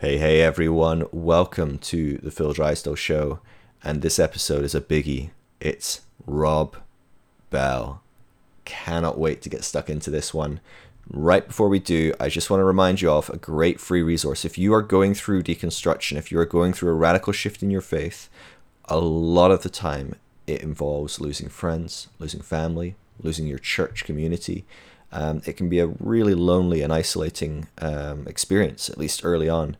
Hey, hey, everyone. Welcome to the Phil Drysdale Show. And this episode is a biggie. It's Rob Bell. Cannot wait to get stuck into this one. Right before we do, I just want to remind you of a great free resource. If you are going through deconstruction, if you are going through a radical shift in your faith, a lot of the time it involves losing friends, losing family, losing your church community. Um, it can be a really lonely and isolating um, experience, at least early on.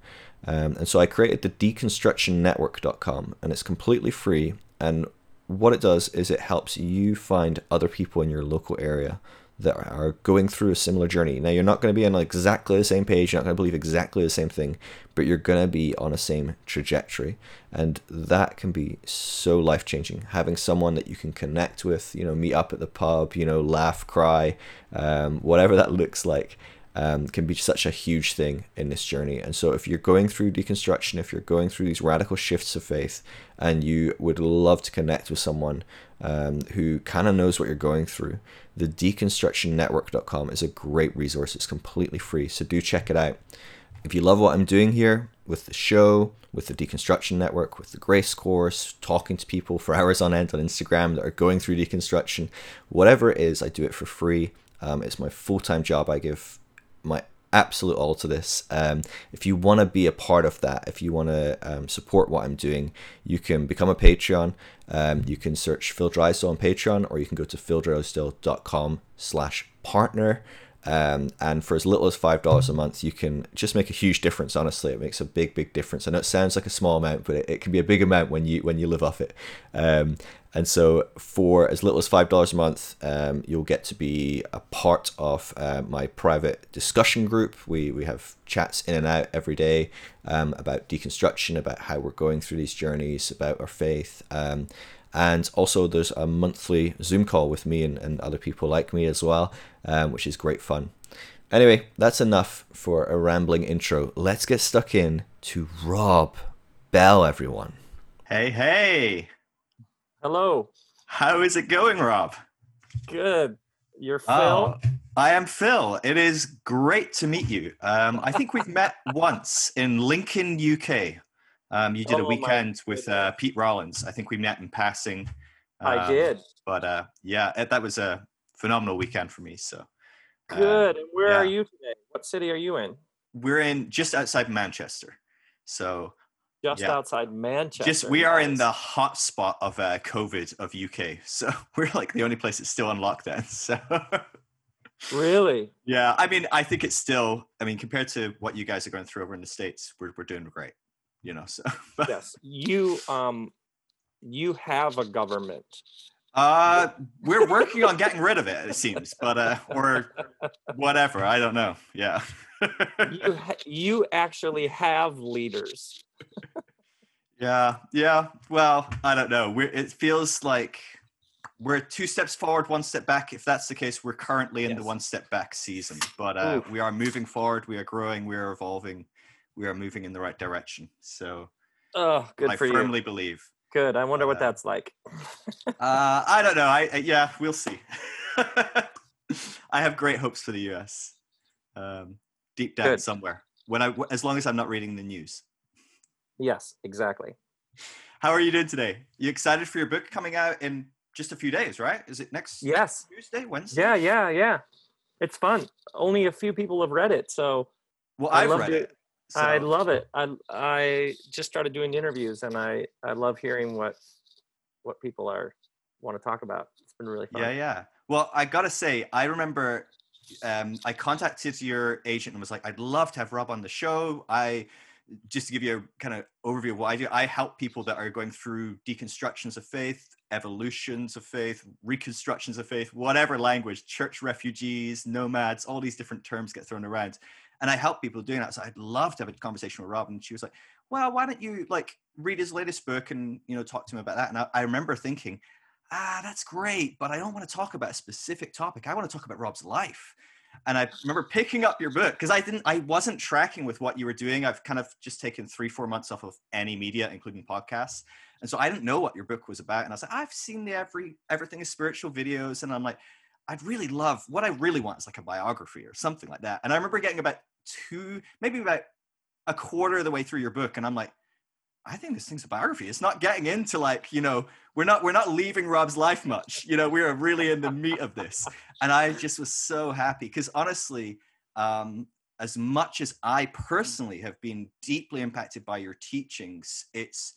Um, and so I created the deconstructionnetwork.com, and it's completely free. And what it does is it helps you find other people in your local area that are going through a similar journey. Now, you're not going to be on exactly the same page, you're not going to believe exactly the same thing, but you're going to be on a same trajectory. And that can be so life changing. Having someone that you can connect with, you know, meet up at the pub, you know, laugh, cry, um, whatever that looks like. Um, can be such a huge thing in this journey. And so, if you're going through deconstruction, if you're going through these radical shifts of faith, and you would love to connect with someone um, who kind of knows what you're going through, the deconstructionnetwork.com is a great resource. It's completely free, so do check it out. If you love what I'm doing here with the show, with the Deconstruction Network, with the Grace Course, talking to people for hours on end on Instagram that are going through deconstruction, whatever it is, I do it for free. Um, it's my full time job. I give my absolute all to this. Um, if you want to be a part of that, if you want to um, support what I'm doing, you can become a Patreon. Um, you can search Phil Drysdale on Patreon, or you can go to phildrysdale.com slash partner. Um, and for as little as five dollars a month, you can just make a huge difference. Honestly, it makes a big, big difference. I know it sounds like a small amount, but it, it can be a big amount when you when you live off it. And so, for as little as five dollars a month, um, you'll get to be a part of uh, my private discussion group. We we have chats in and out every day um, about deconstruction, about how we're going through these journeys, about our faith. Um, and also, there's a monthly Zoom call with me and, and other people like me as well, um, which is great fun. Anyway, that's enough for a rambling intro. Let's get stuck in to Rob Bell, everyone. Hey, hey. Hello. How is it going, Rob? Good. You're Phil. Oh, I am Phil. It is great to meet you. Um, I think we've met once in Lincoln, UK. Um, you did Oh, a weekend with uh, Pete Rollins. I think we met in passing. I Um, did. But uh, yeah, it- that was a phenomenal weekend for me. So uh, Good. and where are you today? What city are you in? we're in just outside Manchester. So Just Yeah. outside Manchester. just we are in the hot spot of uh, COVID of UK. So we're like the only place that's still on lockdown. So. Really? Yeah, I mean, I think it's still. I mean, compared to what you guys are going through over in the states, we're we're doing great. You know, so. But, Yes. You um you have a government. uh, we're working on getting rid of it. It seems, but uh, or whatever. I don't know. Yeah. You ha- you actually have leaders. Yeah. Yeah. Well, I don't know. We're. It feels like we're two steps forward, one step back. If that's the case, we're currently in the one step back season. But uh, we are moving forward. We are growing. We are evolving. We are moving in the right direction. So Oh, good I for you. firmly believe. Good. I wonder what uh, that's like. Uh, I don't know. I, I yeah, we'll see. I have great hopes for the U.S. Um, deep down Good. somewhere. When I, as long as I'm not reading the news. Yes, exactly. How are you doing today? You excited for your book coming out in just a few days, right? Is it next Yes. Tuesday, Wednesday? Yeah, yeah, yeah. It's fun. Only a few people have read it, so Well, I I've love read it. it. I love it. I I just started doing interviews, and I I love hearing what what people are want to talk about. It's been really fun. Yeah, yeah. Well, I gotta say, I remember um, I contacted your agent and was like, I'd love to have Rob on the show. I just to give you a kind of overview of what I do, I help people that are going through deconstructions of faith, evolutions of faith, reconstructions of faith, whatever language, church refugees, nomads, all these different terms get thrown around. And I help people doing that. So I'd love to have a conversation with Rob. And she was like, Well, why don't you like read his latest book and you know talk to him about that? And I, I remember thinking, ah, that's great, but I don't want to talk about a specific topic. I want to talk about Rob's life. And I remember picking up your book because I didn't, I wasn't tracking with what you were doing. I've kind of just taken three, four months off of any media, including podcasts. And so I didn't know what your book was about. And I was like, I've seen the every everything is spiritual videos. And I'm like, I'd really love what I really want is like a biography or something like that. And I remember getting about two, maybe about a quarter of the way through your book, and I'm like, I think this thing's a biography. It's not getting into like, you know, we're not we're not leaving Rob's life much. You know, we're really in the meat of this. And I just was so happy because honestly, um, as much as I personally have been deeply impacted by your teachings, it's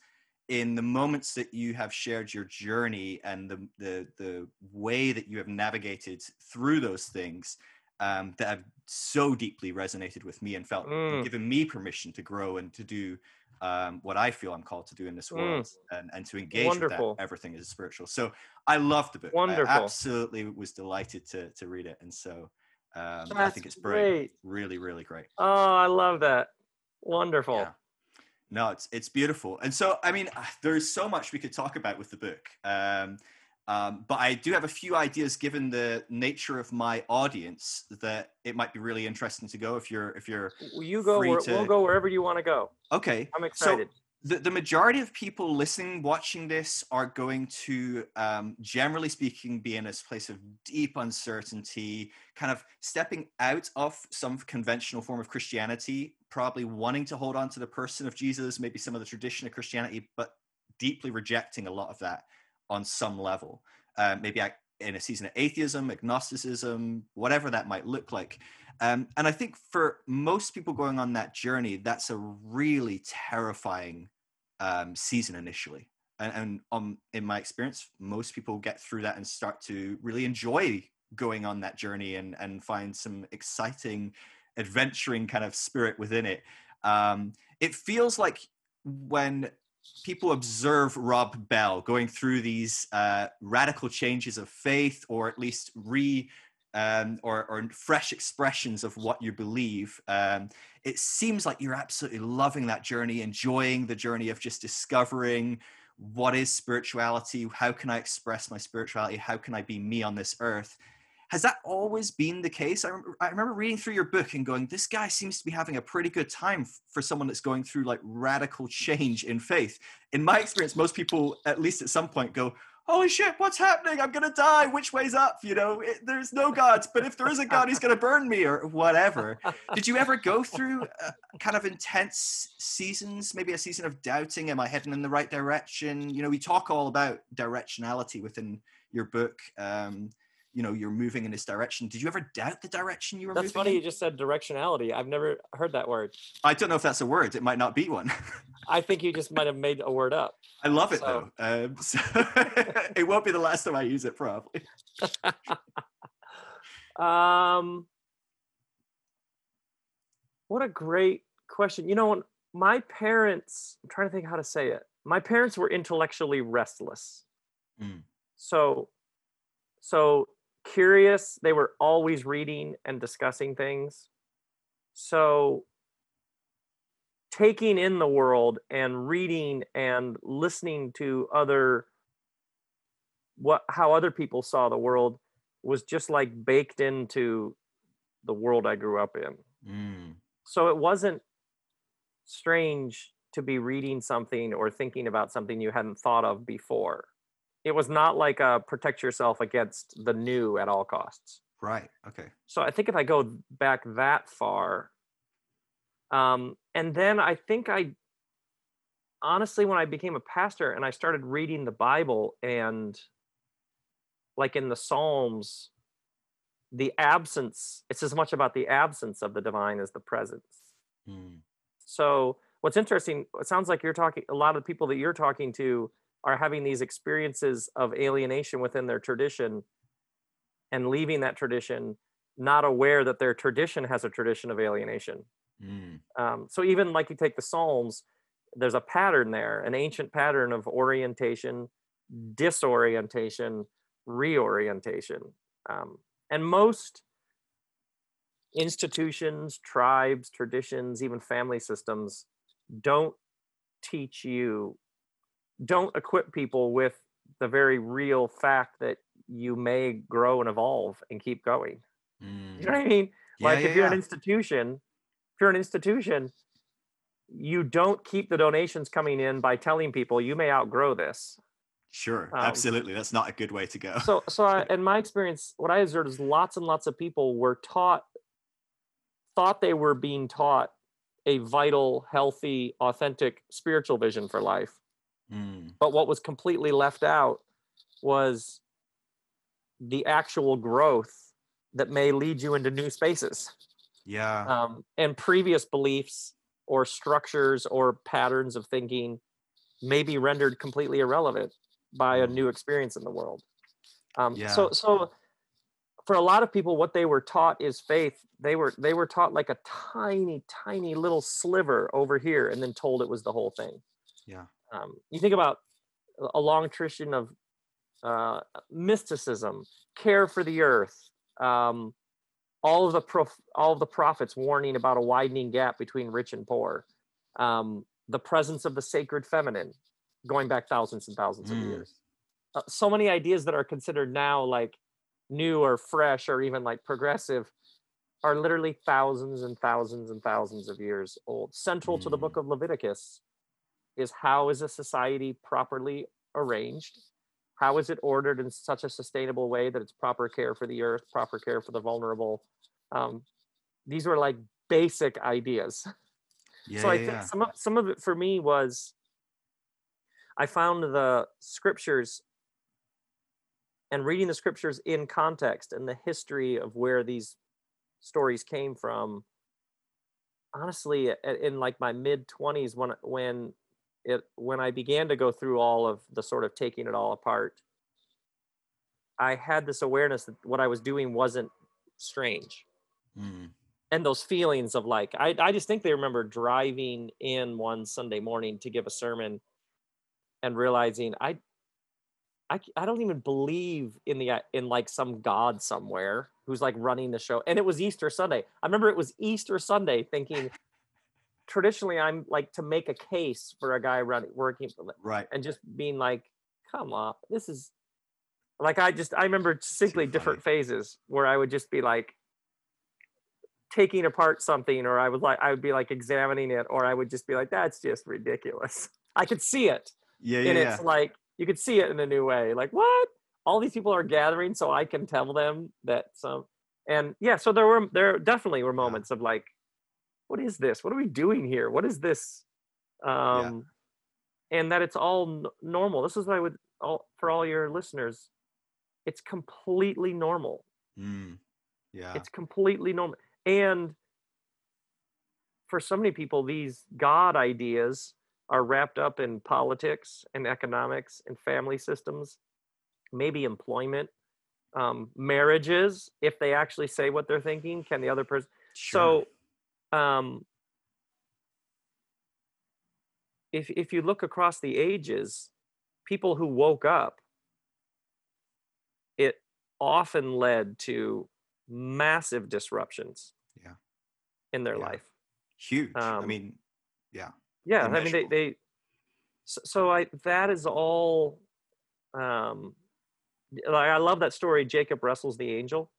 in the moments that you have shared your journey and the the the way that you have navigated through those things um, that have so deeply resonated with me and felt Mm. given me permission to grow and to do um, what I feel I'm called to do in this Mm. world and, and to engage Wonderful. with that everything is spiritual. So I love the book. I Wonderful. absolutely was delighted to to read it, and so um, I think it's brilliant. great. Really, really great. Oh, I love that. Wonderful. Yeah. No, it's it's beautiful, and so I mean, there's so much we could talk about with the book. Um, um, but I do have a few ideas, given the nature of my audience, that it might be really interesting to go if you're if you're You go. Where, to- we'll go wherever you want to go. okay. I'm excited. So the, the majority of people listening, watching this are going to, um, generally speaking, be in this place of deep uncertainty, kind of stepping out of some conventional form of Christianity, probably wanting to hold on to the person of Jesus, maybe some of the tradition of Christianity, but deeply rejecting a lot of that on some level. Um, maybe I, in a season of atheism, agnosticism, whatever that might look like. Um, and I think for most people going on that journey, that's a really terrifying um, season initially. And, and um, in my experience, most people get through that and start to really enjoy going on that journey and, and find some exciting, adventuring kind of spirit within it. Um, it feels like when people observe Rob Bell going through these uh, radical changes of faith, or at least re um, or, or fresh expressions of what you believe, um, it seems like you're absolutely loving that journey, enjoying the journey of just discovering what is spirituality, how can I express my spirituality, how can I be me on this earth. Has that always been the case? I remember, I remember reading through your book and going, this guy seems to be having a pretty good time f- for someone that's going through like radical change in faith. In my experience, most people, at least at some point, go, holy shit, what's happening? I'm going to die. Which way's up? You know, it, there's no God, but if there is a God, he's going to burn me or whatever. Did you ever go through uh, kind of intense seasons, maybe a season of doubting? Am I heading in the right direction? You know, we talk all about directionality within your book. Um, you know, you're moving in this direction. Did you ever doubt the direction you were moving? That's funny. in? You just said directionality. I've never heard that word. I don't know if that's a word. It might not be one. I think you just might have made a word up. I love it So- though. Um, so it won't be the last time I use it, probably. Um, what a great question. You know, my parents, I'm trying to think how to say it. My parents were intellectually restless. Mm. So, so curious. They were always reading and discussing things. So, taking in the world and reading and listening to other what how other people saw the world was just like baked into the world I grew up in. Mm. So it wasn't strange to be reading something or thinking about something you hadn't thought of before. It was not like a protect yourself against the new at all costs. Right. Okay. So I think if I go back that far, um, and then I think I honestly, when I became a pastor and I started reading the Bible and like in the Psalms, the absence, it's as much about the absence of the divine as the presence. Mm. So what's interesting, it sounds like you're talking, a lot of the people that you're talking to are having these experiences of alienation within their tradition and leaving that tradition, not aware that their tradition has a tradition of alienation. Mm. Um, so even like you take the Psalms, there's a pattern there, an ancient pattern of orientation, disorientation, reorientation. Um, and most institutions, tribes, traditions, even family systems don't teach you, don't equip people with the very real fact that you may grow and evolve and keep going. Mm. You know what I mean? Yeah, like yeah, if you're an institution, if you're an institution, you don't keep the donations coming in by telling people you may outgrow this. Sure. um, Absolutely. That's not a good way to go. So, so I, in my experience, what I observed is lots and lots of people were taught, thought they were being taught a vital, healthy, authentic spiritual vision for life. Mm. But what was completely left out was the actual growth that may lead you into new spaces Yeah. um, and previous beliefs or structures or patterns of thinking may be rendered completely irrelevant by a Mm. new experience in the world. Um, Yeah. So, so for a lot of people, what they were taught is faith. They were they were taught like a tiny, tiny little sliver over here, and then told it was the whole thing. Yeah. Um, you think about a- long tradition of uh, mysticism, care for the earth, um, all of the prof- all of the prophets warning about a widening gap between rich and poor, um, the presence of the sacred feminine, going back thousands and thousands of Mm. years. Uh, so many ideas that are considered now like new or fresh or even like progressive are literally thousands and thousands and thousands of years old. Central to the book of Leviticus is how is a society properly arranged? How is it ordered in such a sustainable way that it's proper care for the earth, proper care for the vulnerable? Um, these were like basic ideas. Yeah. so I think yeah. some of some of it for me was I found the scriptures and reading the scriptures in context and the history of where these stories came from. Honestly, in like my mid twenties, when when it when I began to go through all of the sort of taking it all apart, I had this awareness that what I was doing wasn't strange. Mm. and those feelings of like I, I just think they remember driving in one sunday morning to give a sermon and realizing I, I, I don't even believe in the in like some god somewhere who's like running the show. And it was easter sunday. I remember it was easter sunday thinking traditionally i'm like to make a case for a guy running working Right. and just being like come on this is like i just i remember simply funny. different phases where i would just be like taking apart something or i would like i would be like examining it or i would just be like that's just ridiculous i could see it Yeah. Yeah. and yeah. it's like you could see it in a new way like what all these people are gathering so i can tell them that some and yeah so there were there definitely were moments of like what is this? What are we doing here? What is this? Um and that it's all n- normal. This is what i would all for all your listeners it's completely normal. Mm. Yeah. it's completely normal. And for so many people these god ideas are wrapped up in politics and economics and family systems maybe employment um, marriages if they actually say what they're thinking can the other person Sure. so um, if if you look across the ages people who woke up it often led to massive disruptions Yeah. in their Yeah. life huge. I um, mean, yeah. yeah i mean they, they so, so i that is all um like i love that story jacob wrestles the angel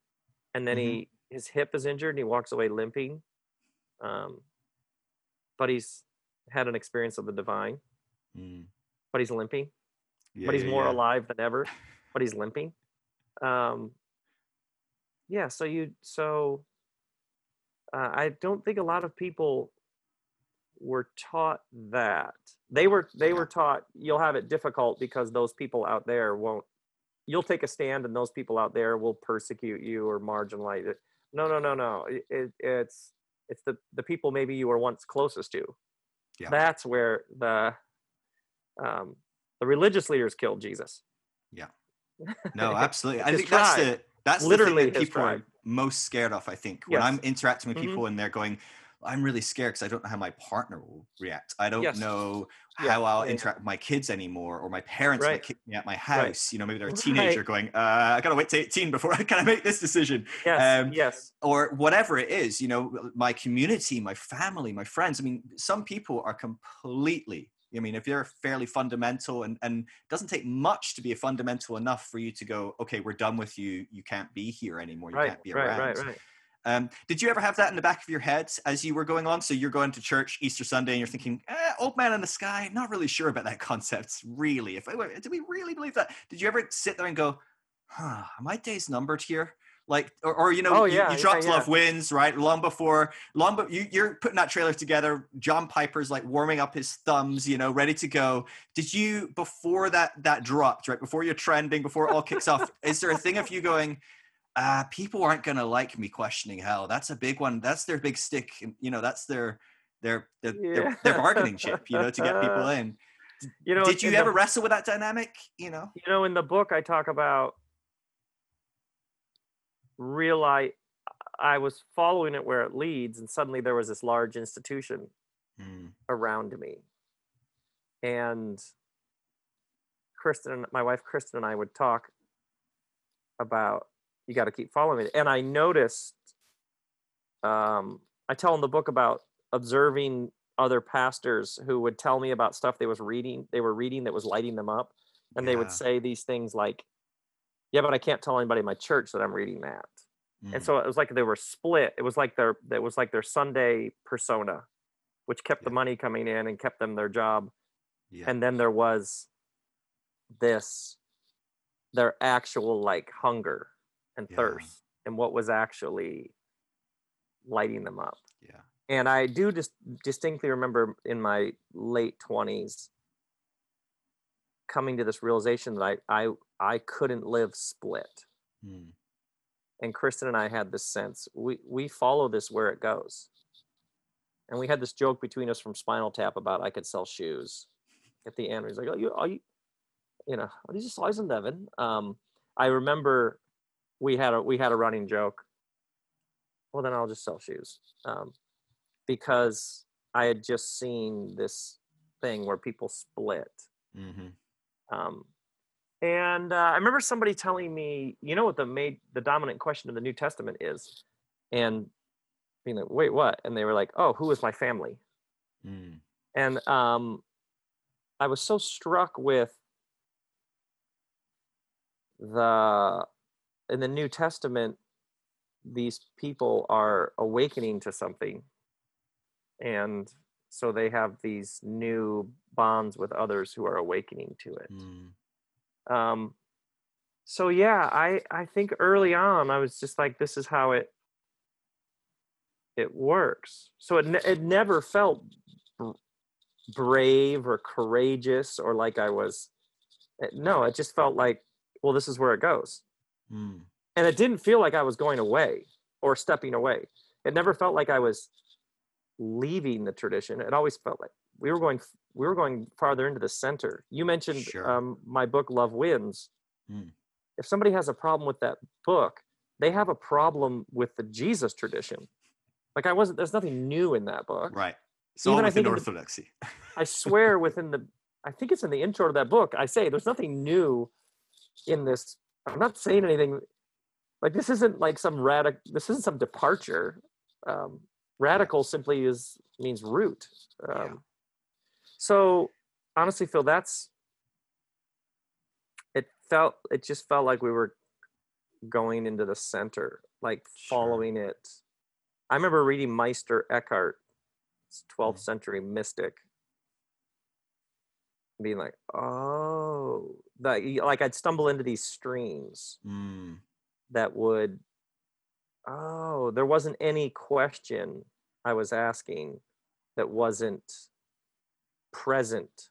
and then Mhm. he his hip is injured and he walks away limping um but he's had an experience of the divine. Mm. but he's limping. Yeah, but he's more yeah. alive than ever. But he's limping. Um yeah so you so uh, i don't think a lot of people were taught that. They were they were taught you'll have it difficult because those people out there won't you'll take a stand and those people out there will persecute you or marginalize it. No no no no. It, it, it's it's the the people maybe you were once closest to Yeah. that's where the um the religious leaders killed jesus Yeah. No, absolutely. I think that's tribe. the that's Literally the that people are most scared of. I think when I'm interacting with Mhm. people and they're going, "I'm really scared because I don't know how my partner will react. I don't Yes. know Yeah, how I'll yeah, interact with my kids anymore, or my parents might kick me out my house. You know, maybe they're a Right. teenager going, uh, "I gotta wait to 18 before I can I make this decision." yes. Um, yes. or whatever it is you know my community my family my friends i mean some people are completely i mean if you're fairly fundamental and and it doesn't take much to be a fundamental enough for you to go okay we're done with you. You can't be here anymore. You right. can't be right. Around. Right right um, did you ever have that in the back of your head as you were going on so you're going to church easter sunday and you're thinking eh, old man in the sky not really sure about that concept really. If do we really believe that? Did you ever sit there and go huh are my days numbered here? Like or, or you know Oh, you, yeah, you dropped yeah, yeah. love wins right long before long but you, you're putting that trailer together john piper's like warming up his thumbs you know ready to go. Did you before that that dropped right before you're trending before it all kicks off is there a thing of you going uh people aren't gonna like me questioning hell that's a big one that's their big stick you know that's their their their, their, Yeah. their bargaining chip you know to get people in You know, did you ever the, wrestle with that dynamic you know you know in the book I talk about realize I was following it where it leads, and suddenly there was this large institution Mm, around me. And Kristen, and my wife Kristen, and I would talk about you got to keep following it. And I noticed, um, I tell in the book about observing other pastors who would tell me about stuff they was reading, they were reading that was lighting them up, and they would say these things like, "Yeah, but I can't tell anybody in my church that I'm reading that." mm, and so it was like they were split. It was like their it was like their sunday persona which kept the money coming in and kept them their job. Yeah. And then there was this their actual like hunger and Yeah. thirst and what was actually lighting them up yeah and i do just distinctly remember in my late 20s coming to this realization that i i i couldn't live split Mm, and Kristen and I had this sense we we follow this where it goes. And we had this joke between us from Spinal Tap about I could sell shoes. At the end, he's like, "Oh, you, are you, you know, are these size in Devon?" Um, I remember we had a we had a running joke. Well, then I'll just sell shoes, um, because I had just seen this thing where people split. mhm. Um, and uh, I remember somebody telling me, you know what the made the dominant question of the New Testament is, and being like, wait, what? And they were like, oh, who is my family? Mm, And um, I was so struck with the in the New Testament, these people are awakening to something, and so they have these new bonds with others who are awakening to it. mm, um so yeah i i think early on i was just like this is how it it works. So it, ne- it never felt br- brave or courageous or like i was it- no it just felt like well this is where it goes mm, and it didn't feel like i was going away or stepping away. It never felt like i was leaving the tradition. It always felt like we were going we were going farther into the center. You mentioned Sure. um, my book love wins. Mm. if somebody has a problem with that book they have a problem with the jesus tradition. Like i wasn't there's nothing new in that book. Right. All Even I within think in the- orthodoxy. I swear within the i think it's in the intro to that book i say there's nothing new in this i'm not saying anything like this isn't like some radical this isn't some departure um radical simply is means root um Yeah. so honestly phil that's it felt it just felt like we were going into the center like Sure. following it i remember reading meister eckhart 12th Mm. century mystic being like oh like i'd stumble into these streams Mm, that would oh there wasn't any question i was asking that wasn't present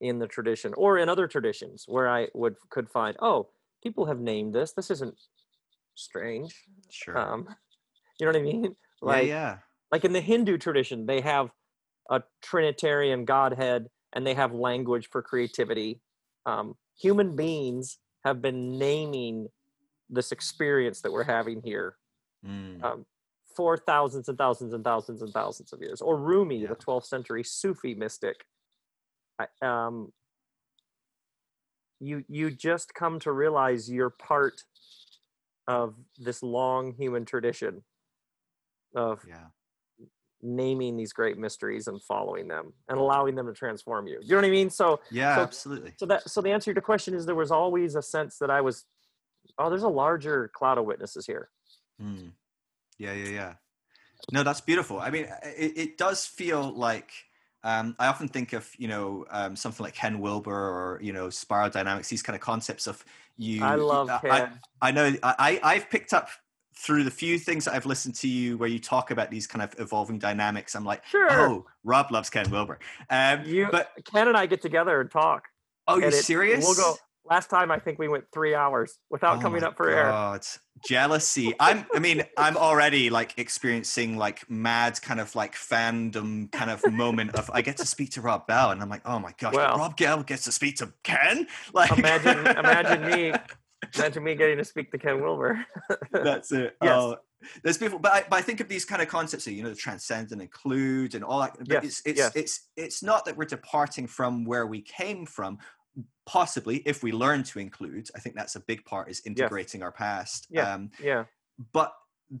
in the tradition or in other traditions where i would could find oh people have named this. This isn't strange. Sure. Um you know what i mean? Yeah like yeah. like in the hindu tradition they have a trinitarian godhead and they have language for creativity. Um, human beings have been naming this experience that we're having here Mm, um, for thousands and thousands and thousands and thousands of years. Or rumi Yeah. the 12th century sufi mystic. I, um, you you just come to realize you're part of this long human tradition of yeah naming these great mysteries and following them and allowing them to transform you. You know what I mean? So yeah So- absolutely so that so the answer to your question is there was always a sense that I was oh there's a larger cloud of witnesses here. Mm. Yeah, yeah, yeah. No, that's beautiful. I mean, it, it does feel like Um, I often think of you know um, something like Ken Wilber or you know spiral dynamics, these kind of concepts of you. I love I, Ken. I know I I've picked up through the few things I've listened to you where you talk about these kind of evolving dynamics. I'm like, Sure. oh, Rob loves Ken Wilber. Um, You, but Ken and I get together and talk. oh, it- serious? We'll go. Last time I think we went three hours without Oh coming up for air. Oh god. Jealousy. I'm I mean, I'm already like experiencing like mad kind of like fandom kind of moment of I get to speak to Rob Bell and I'm like, oh my gosh, Well- Rob Bell gets to speak to Ken? Like Imagine- imagine me- Imagine me getting to speak to Ken Wilber. That's it. Yes. Oh, there's people, but I, but I think of these kind of concepts, you know, the transcend and include and all that. But Yes, it's it's yes. it's it's not that we're departing from where we came from. Possibly, if we learn to include, I think that's a big part is integrating our past. Yeah. Um, yeah. but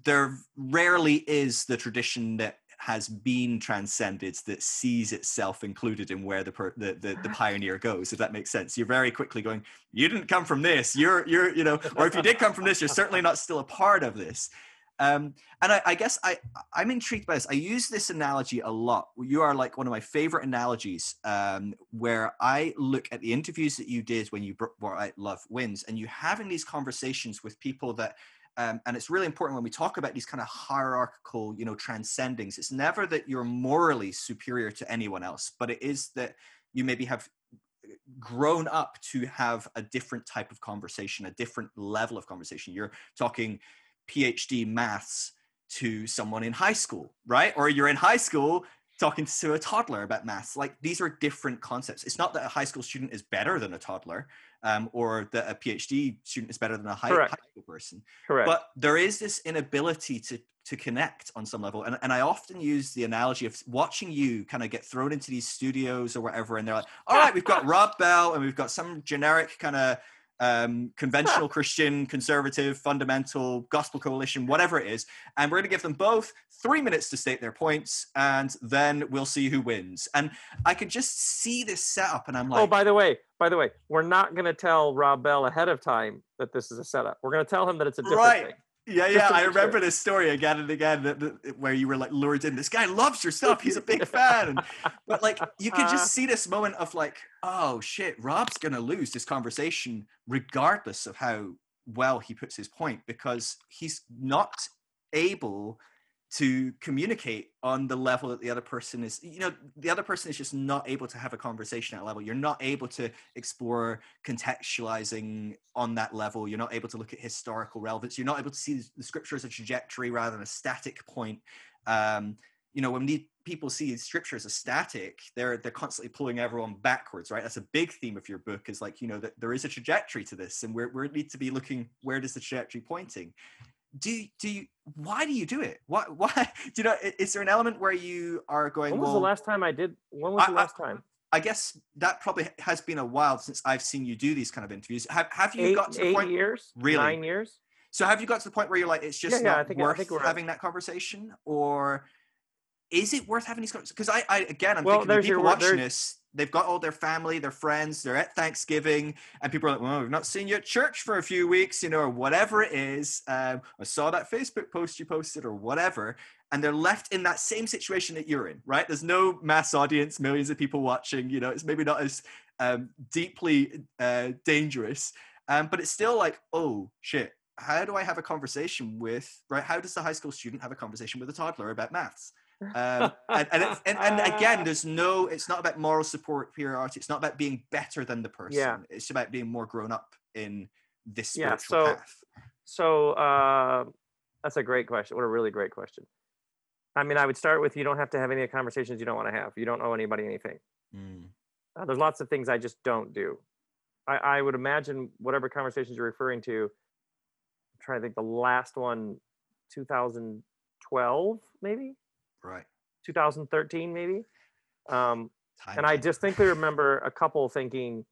there rarely is the tradition that has been transcended that sees itself included in where the, per, the, the the pioneer goes if that makes sense you're very quickly going you didn't come from this you're you're you know or if you did come from this you're certainly not still a part of this um, and I, I guess I I'm intrigued by this. I use this analogy a lot. You are like one of my favorite analogies, um, where I look at the interviews that you did when you br- brought out Love Wins, and you having these conversations with people that um, and it's really important when we talk about these kind of hierarchical you know transcendings it's never that you're morally superior to anyone else but it is that you maybe have grown up to have a different type of conversation a different level of conversation. You're talking phd maths to someone in high school right? Or you're in high school talking to a toddler about maths like these are different concepts. It's not that a high school student is better than a toddler um, or that a phd student is better than a high, high school person. Correct. but there is this inability to to connect on some level. And, and i often use the analogy of watching you kind of get thrown into these studios or whatever and they're like all right we've got rob bell and we've got some generic kind of um, conventional christian conservative fundamental gospel coalition whatever it is and we're going to give them both three minutes to state their points and then we'll see who wins and i could just see this setup and i'm like oh, by the way, by the way, we're not going to tell Rob Bell ahead of time that this is a setup. We're going to tell him that it's a different Right. thing. Yeah, yeah, I remember this story again and again that, that- where you were like lured in. This guy loves your stuff. He's a big fan. And, but like, you could just see this moment of like, oh shit, Rob's gonna lose this conversation regardless of how well he puts his point because he's not able to communicate on the level that the other person is you know the other person is just not able to have a conversation at level. You're not able to explore contextualizing on that level. You're not able to look at historical relevance. You're not able to see the scripture as a trajectory rather than a static point. Um, you know when people see scripture as a static they're they're constantly pulling everyone backwards right? That's a big theme of your book is like you know that there is a trajectory to this and we're, we need to be looking where does the trajectory pointing do do you why do you do it why why do you know is there an element where you are going When was well the last time I did? When was I- the I- last time? i guess that probably has been a while since i've seen you do these kind of interviews have, have you Eight, got to the eight point years? Really? Nine years? so have you got to the point where you're like it's just yeah, not I think- I worth think having that conversation or is it worth having these conversations because I, I again i'm Well, thinking the your people word- watching this they've got all their family their friends they're at thanksgiving and people are like well we've not seen you at church for a few weeks you know or whatever it is um, i saw that facebook post you posted or whatever and they're left in that same situation that you're in right? There's no mass audience millions of people watching you know it's maybe not as um, deeply uh, dangerous um, but it's still like oh shit how do i have a conversation with right? How does the high school student have a conversation with a toddler about maths um, and, and, it's, and, and again there's no it's not about moral support superiority it's not about being better than the person Yeah. it's about being more grown up in this Yeah, spiritual so- path So uh, that's a great question. What a really great question. I mean, I would start with you don't have to have any conversations you don't want to have. You don't owe anybody anything. Mm, Uh, there's lots of things I just don't do. I, I would imagine whatever conversations you're referring to. I'm trying to think the last one, 2012 maybe, right 2013 maybe. Um, Time and I distinctly remember a couple thinking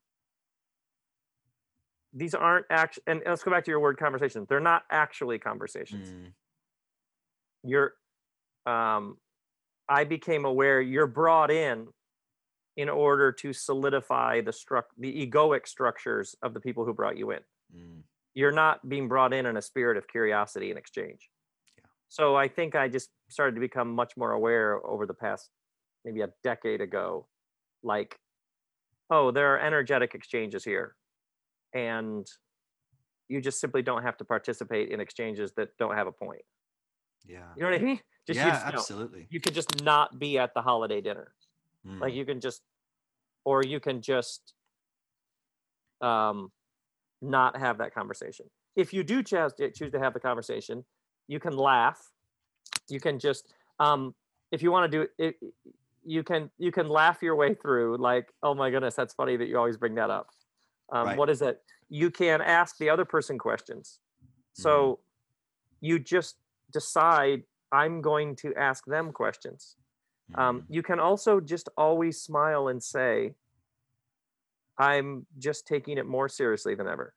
these aren't act and let's go back to your word conversation. They're not actually conversations. Mm, You're um I became aware you're brought in in order to solidify the struct the egoic structures of the people who brought you in. mm, You're not being brought in in a spirit of curiosity and exchange. Yeah. So I think I just started to become much more aware over the past maybe a decade ago, like, oh, there are energetic exchanges here. And you just simply don't have to participate in exchanges that don't have a point. Yeah. You know what I mean? Just you yeah, just know. absolutely. You could just not be at the holiday dinner. Like Mm. you can just, or you can just um, not have that conversation. If you do choose to, choose to have the conversation, you can laugh. You can just, um, if you want to do it, you can you can laugh your way through. Like, oh my goodness, that's funny that you always bring that up. Um, Right. What is it? You can ask the other person questions. So you just decide I'm going to ask them questions. Um, Mm. you can also just always smile and say, I'm just taking it more seriously than ever.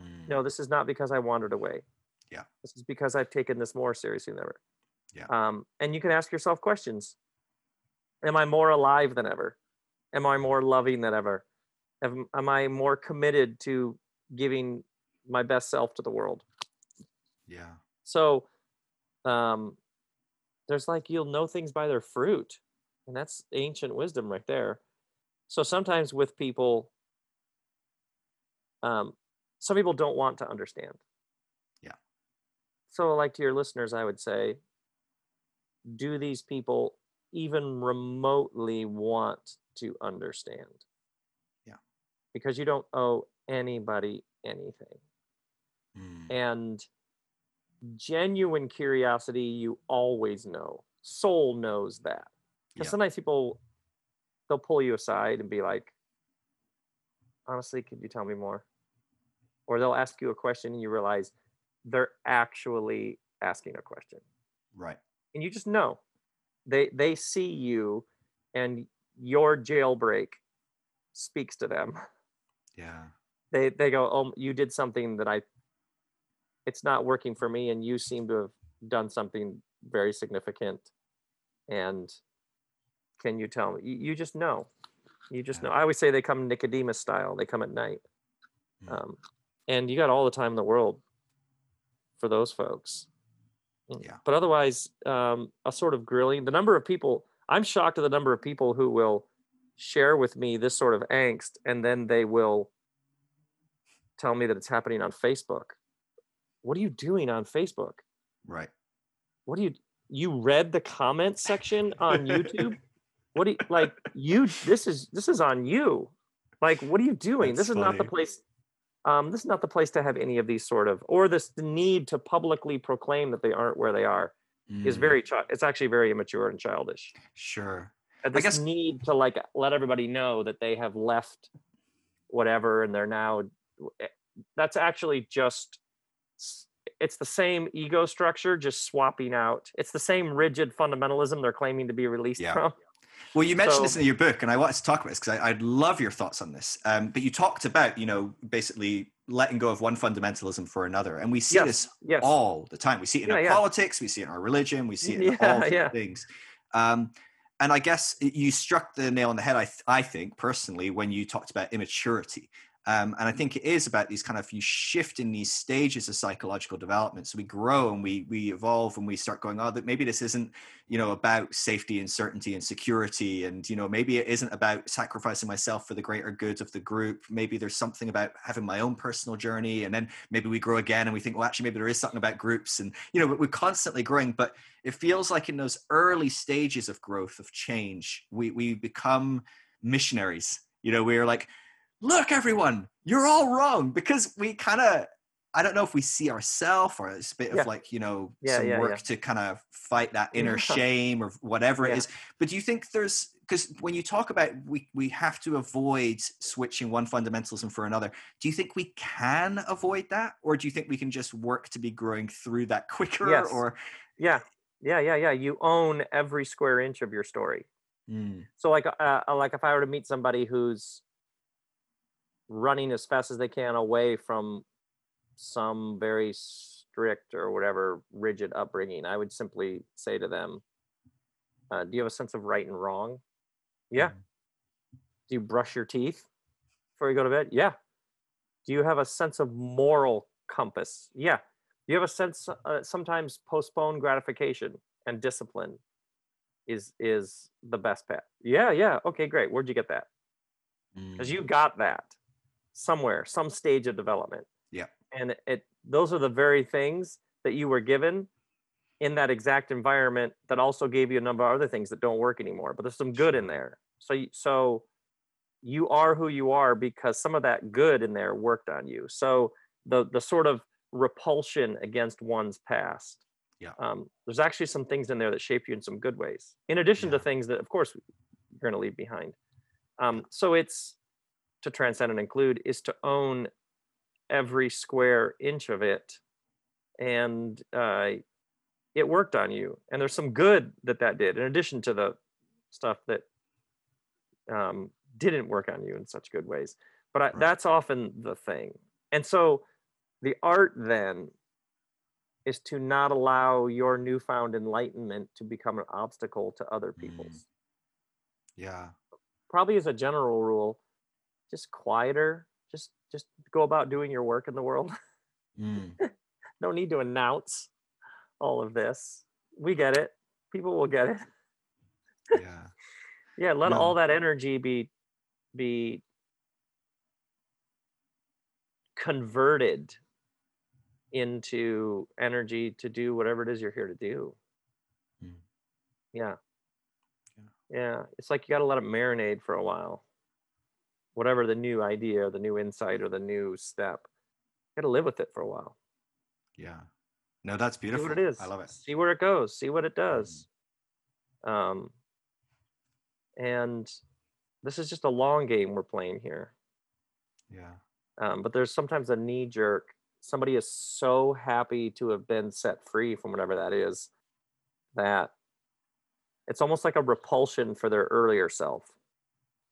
Mm. No, this is not because I wandered away. Yeah. This is because I've taken this more seriously than ever. Yeah. Um, and you can ask yourself questions Am I more alive than ever? Am I more loving than ever? Am, am I more committed to giving my best self to the world? Yeah. So um there's like you'll know things by their fruit. And that's ancient wisdom right there. So sometimes with people um some people don't want to understand. So like to your listeners I would say do these people even remotely want to understand? Yeah. Because you don't owe anybody anything Mm. and genuine curiosity you always know soul knows that because Yeah. sometimes people they'll pull you aside and be like honestly could you tell me more or they'll ask you a question and you realize they're actually asking a question. Right. and you just know. They they see you and your jailbreak speaks to them. Yeah. they they go oh you did something that i it's not working for me and you seem to have done something very significant. And can you tell me? You, just know. You just Yeah. know. I always say they come nicodemus style. They come at night. Mm. um, and you got all the time in the world for those folks. Mm. Yeah. but otherwise um, a sort of grilling the number of people i'm shocked at the number of people who will share with me this sort of angst and then they will tell me that it's happening on facebook. What are you doing on facebook? Right. what do you you read the comment section on youtube? What do you like you this is this is on you. Like what are you doing? That's this is not the place um this is not the place to have any of these sort of or this need to publicly proclaim that they aren't where they are is Mm. very chi- it's actually very immature and childish Sure. and this guess- need to like let everybody know that they have left whatever and they're now eh, that's actually just it's the same ego structure just swapping out it's the same rigid fundamentalism they're claiming to be released Yeah. from Well, you mentioned this in your book, and I wanted to talk about this because I'd love your thoughts on this. Um, but you talked about, you know, basically letting go of one fundamentalism for another, and we see Yes, this yes all the time. We see it in Yeah, our yeah. politics, we see it in our religion, we see it in Yeah, all different yeah. things. Um, and I guess you struck the nail on the head. I, th- I think personally when you talked about immaturity, um, and I think it is about these kind of you shift in these stages of psychological development. So we grow and we we evolve and we start going, oh, that maybe this isn't you know about safety and certainty and security, and you know maybe it isn't about sacrificing myself for the greater good of the group. Maybe there's something about having my own personal journey, and then maybe we grow again and we think, well, actually, maybe there is something about groups, and you know we're constantly growing, but it feels like in those early stages of growth of change we we become missionaries you know we're like look everyone you're all wrong because we kind of i don't know if we see ourselves or it's a bit Yeah. of like you know Yeah, some yeah, work to kind of fight that inner shame or whatever it is. But do you think there's because when you talk about we we have to avoid switching one fundamentalism for another do you think we can avoid that? Or do you think we can just work to be growing through that quicker Yes. or yeah. Yeah yeah yeah. You own every square inch of your story. Mm, so like uh, uh, like if i were to meet somebody who's running as fast as they can away from some very strict or whatever rigid upbringing i would simply say to them uh, do you have a sense of right and wrong yeah Mhm. do you brush your teeth before you go to bed yeah do you have a sense of moral compass yeah do you have a sense uh, sometimes postpone gratification and discipline is is the best path. Yeah, yeah. Okay, great. Where'd you get that? Because Mm. you got that somewhere, some stage of development. Yeah. And it those are the very things that you were given in that exact environment that also gave you a number of other things that don't work anymore. But there's some good in there. So you- so you are who you are because some of that good in there worked on you. So the the sort of repulsion against one's past. Yeah. Um, there's actually some things in there that shape you in some good ways, in addition to things that, of course, you're going to leave behind. Um, so it's to transcend and include is to own every square inch of it, and uh, it worked on you. And there's some good that that did, in addition to the stuff that um, didn't work on you in such good ways. But I, Right. that's often the thing. And so the art then is to not allow your newfound enlightenment to become an obstacle to other Mm. people's. Yeah. Probably as a general rule, just quieter. Just just go about doing your work in the world. Mm. no need to announce all of this. We get it. People will get it. Yeah. Yeah, let No. all that energy be be converted into energy to do whatever it is you're here to do. Mm. Yeah. Yeah. Yeah. It's like you got to let it marinate for a while. Whatever the new idea, or the new insight, or the new step, got to live with it for a while. Yeah. No, that's See beautiful. what it is. I love it. See where it goes. See what it does. Um, and this is just a long game we're playing here. Yeah. Um, but there's sometimes a knee jerk. Somebody is so happy to have been set free from whatever that is that it's almost like a repulsion for their earlier self.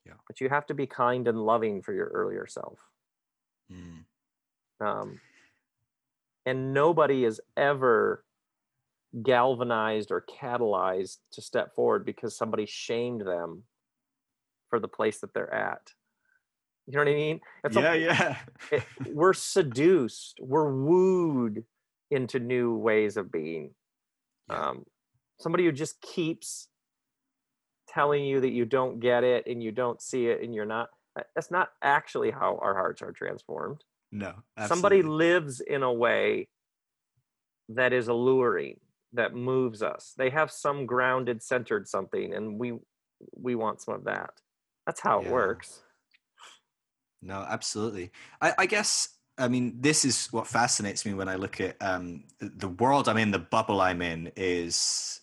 Yeah. But you have to be kind and loving for your earlier self. Mm. Um, and nobody is ever galvanized or catalyzed to step forward because somebody shamed them for the place that they're at. You know what I mean? It's yeah, a- yeah. it- we're seduced, we're wooed into new ways of being. Yeah. Um, somebody who just keeps telling you that you don't get it and you don't see it and you're not that's not actually how our hearts are transformed. no. Somebody lives in a way that is alluring, that moves us. They have some grounded, centered something, and we we want some of that. That's how it works. No, absolutely. I, I guess I mean this is what fascinates me when I look at um, the world I'm in, the bubble I'm in is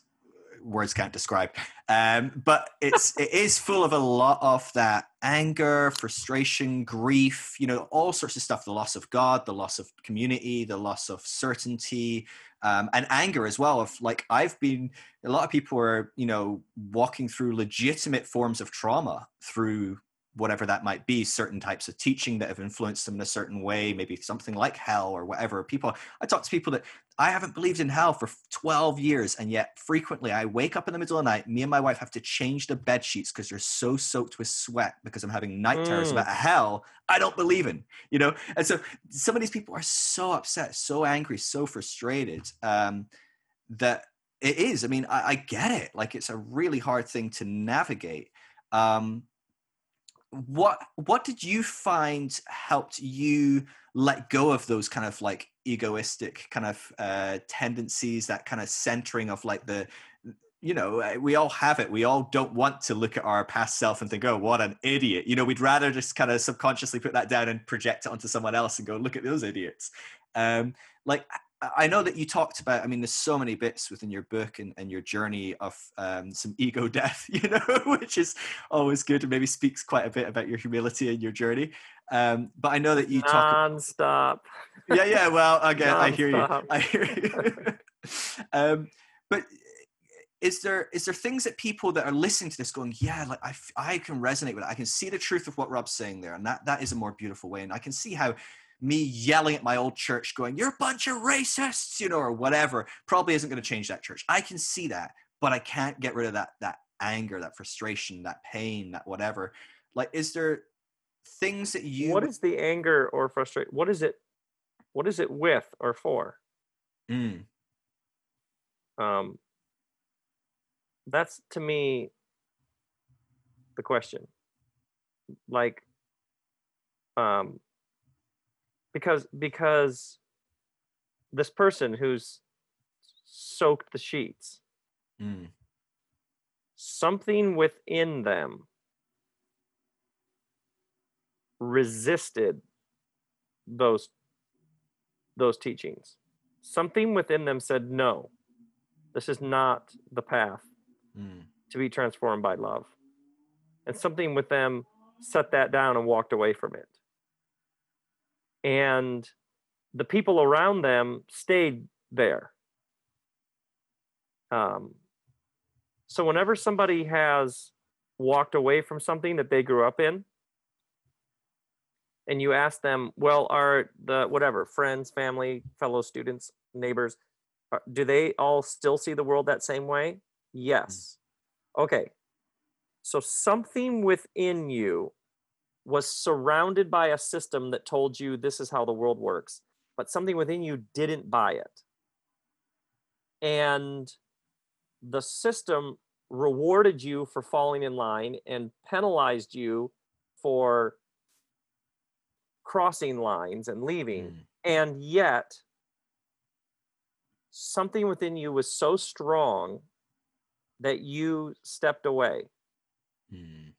words can't describe. Um, but it's it is full of a lot of that anger, frustration, grief, you know, all sorts of stuff. The loss of God, the loss of community, the loss of certainty, um, and anger as well. Of like I've been a lot of people are you know walking through legitimate forms of trauma through whatever that might be certain types of teaching that have influenced them in a certain way maybe something like hell or whatever. People i talk to people that i haven't believed in hell for 12 years and yet frequently i wake up in the middle of the night me and my wife have to change the bed sheets because they're so soaked with sweat because i'm having night terrors Mm. about a hell i don't believe in you know? And so some of these people are so upset so angry so frustrated um, that it is i mean I, I get it. Like it's a really hard thing to navigate. Um, what what did you find helped you let go of those kind of like egoistic kind of uh tendencies that kind of centering of like the you know uh, we all have it. We all don't want to look at our past self and think oh what an idiot. You know we'd rather just kind of subconsciously put that down and project it onto someone else and go look at those idiots. Um like I- know that you talked about. I mean, there's so many bits within your book and, and your journey of um, some ego death, you know, which is always good and maybe speaks quite a bit about your humility and your journey. Um, but I know that you talk. Non-stop. Yeah, yeah. Well, again, I hear you. I hear you. um, but is there is there things that people that are listening to this going, yeah, like I I can resonate with it. I can see the truth of what Rob's saying there, and that that is a more beautiful way. And I can see how me yelling at my old church, going, "You're a bunch of racists," you know, or whatever, probably isn't going to change that church. I can see that, but I can't get rid of that that anger, that frustration, that pain, that whatever. Like, is there things that you? What is the anger or frustration? What is it? What is it with or for? Mm, Um, that's to me the question like um because because this person who's soaked the sheets Mm. something within them resisted those those teachings something within them said no this is not the path Mm. to be transformed by love and something with them set that down and walked away from it and the people around them stayed there. Um, so whenever somebody has walked away from something that they grew up in and you ask them well are the whatever friends family fellow students neighbors are- do they all still see the world that same way? Yes. Okay. So something within you was surrounded by a system that told you this is how the world works but something within you didn't buy it and the system rewarded you for falling in line and penalized you for crossing lines and leaving Mm. and yet something within you was so strong that you stepped away Mm.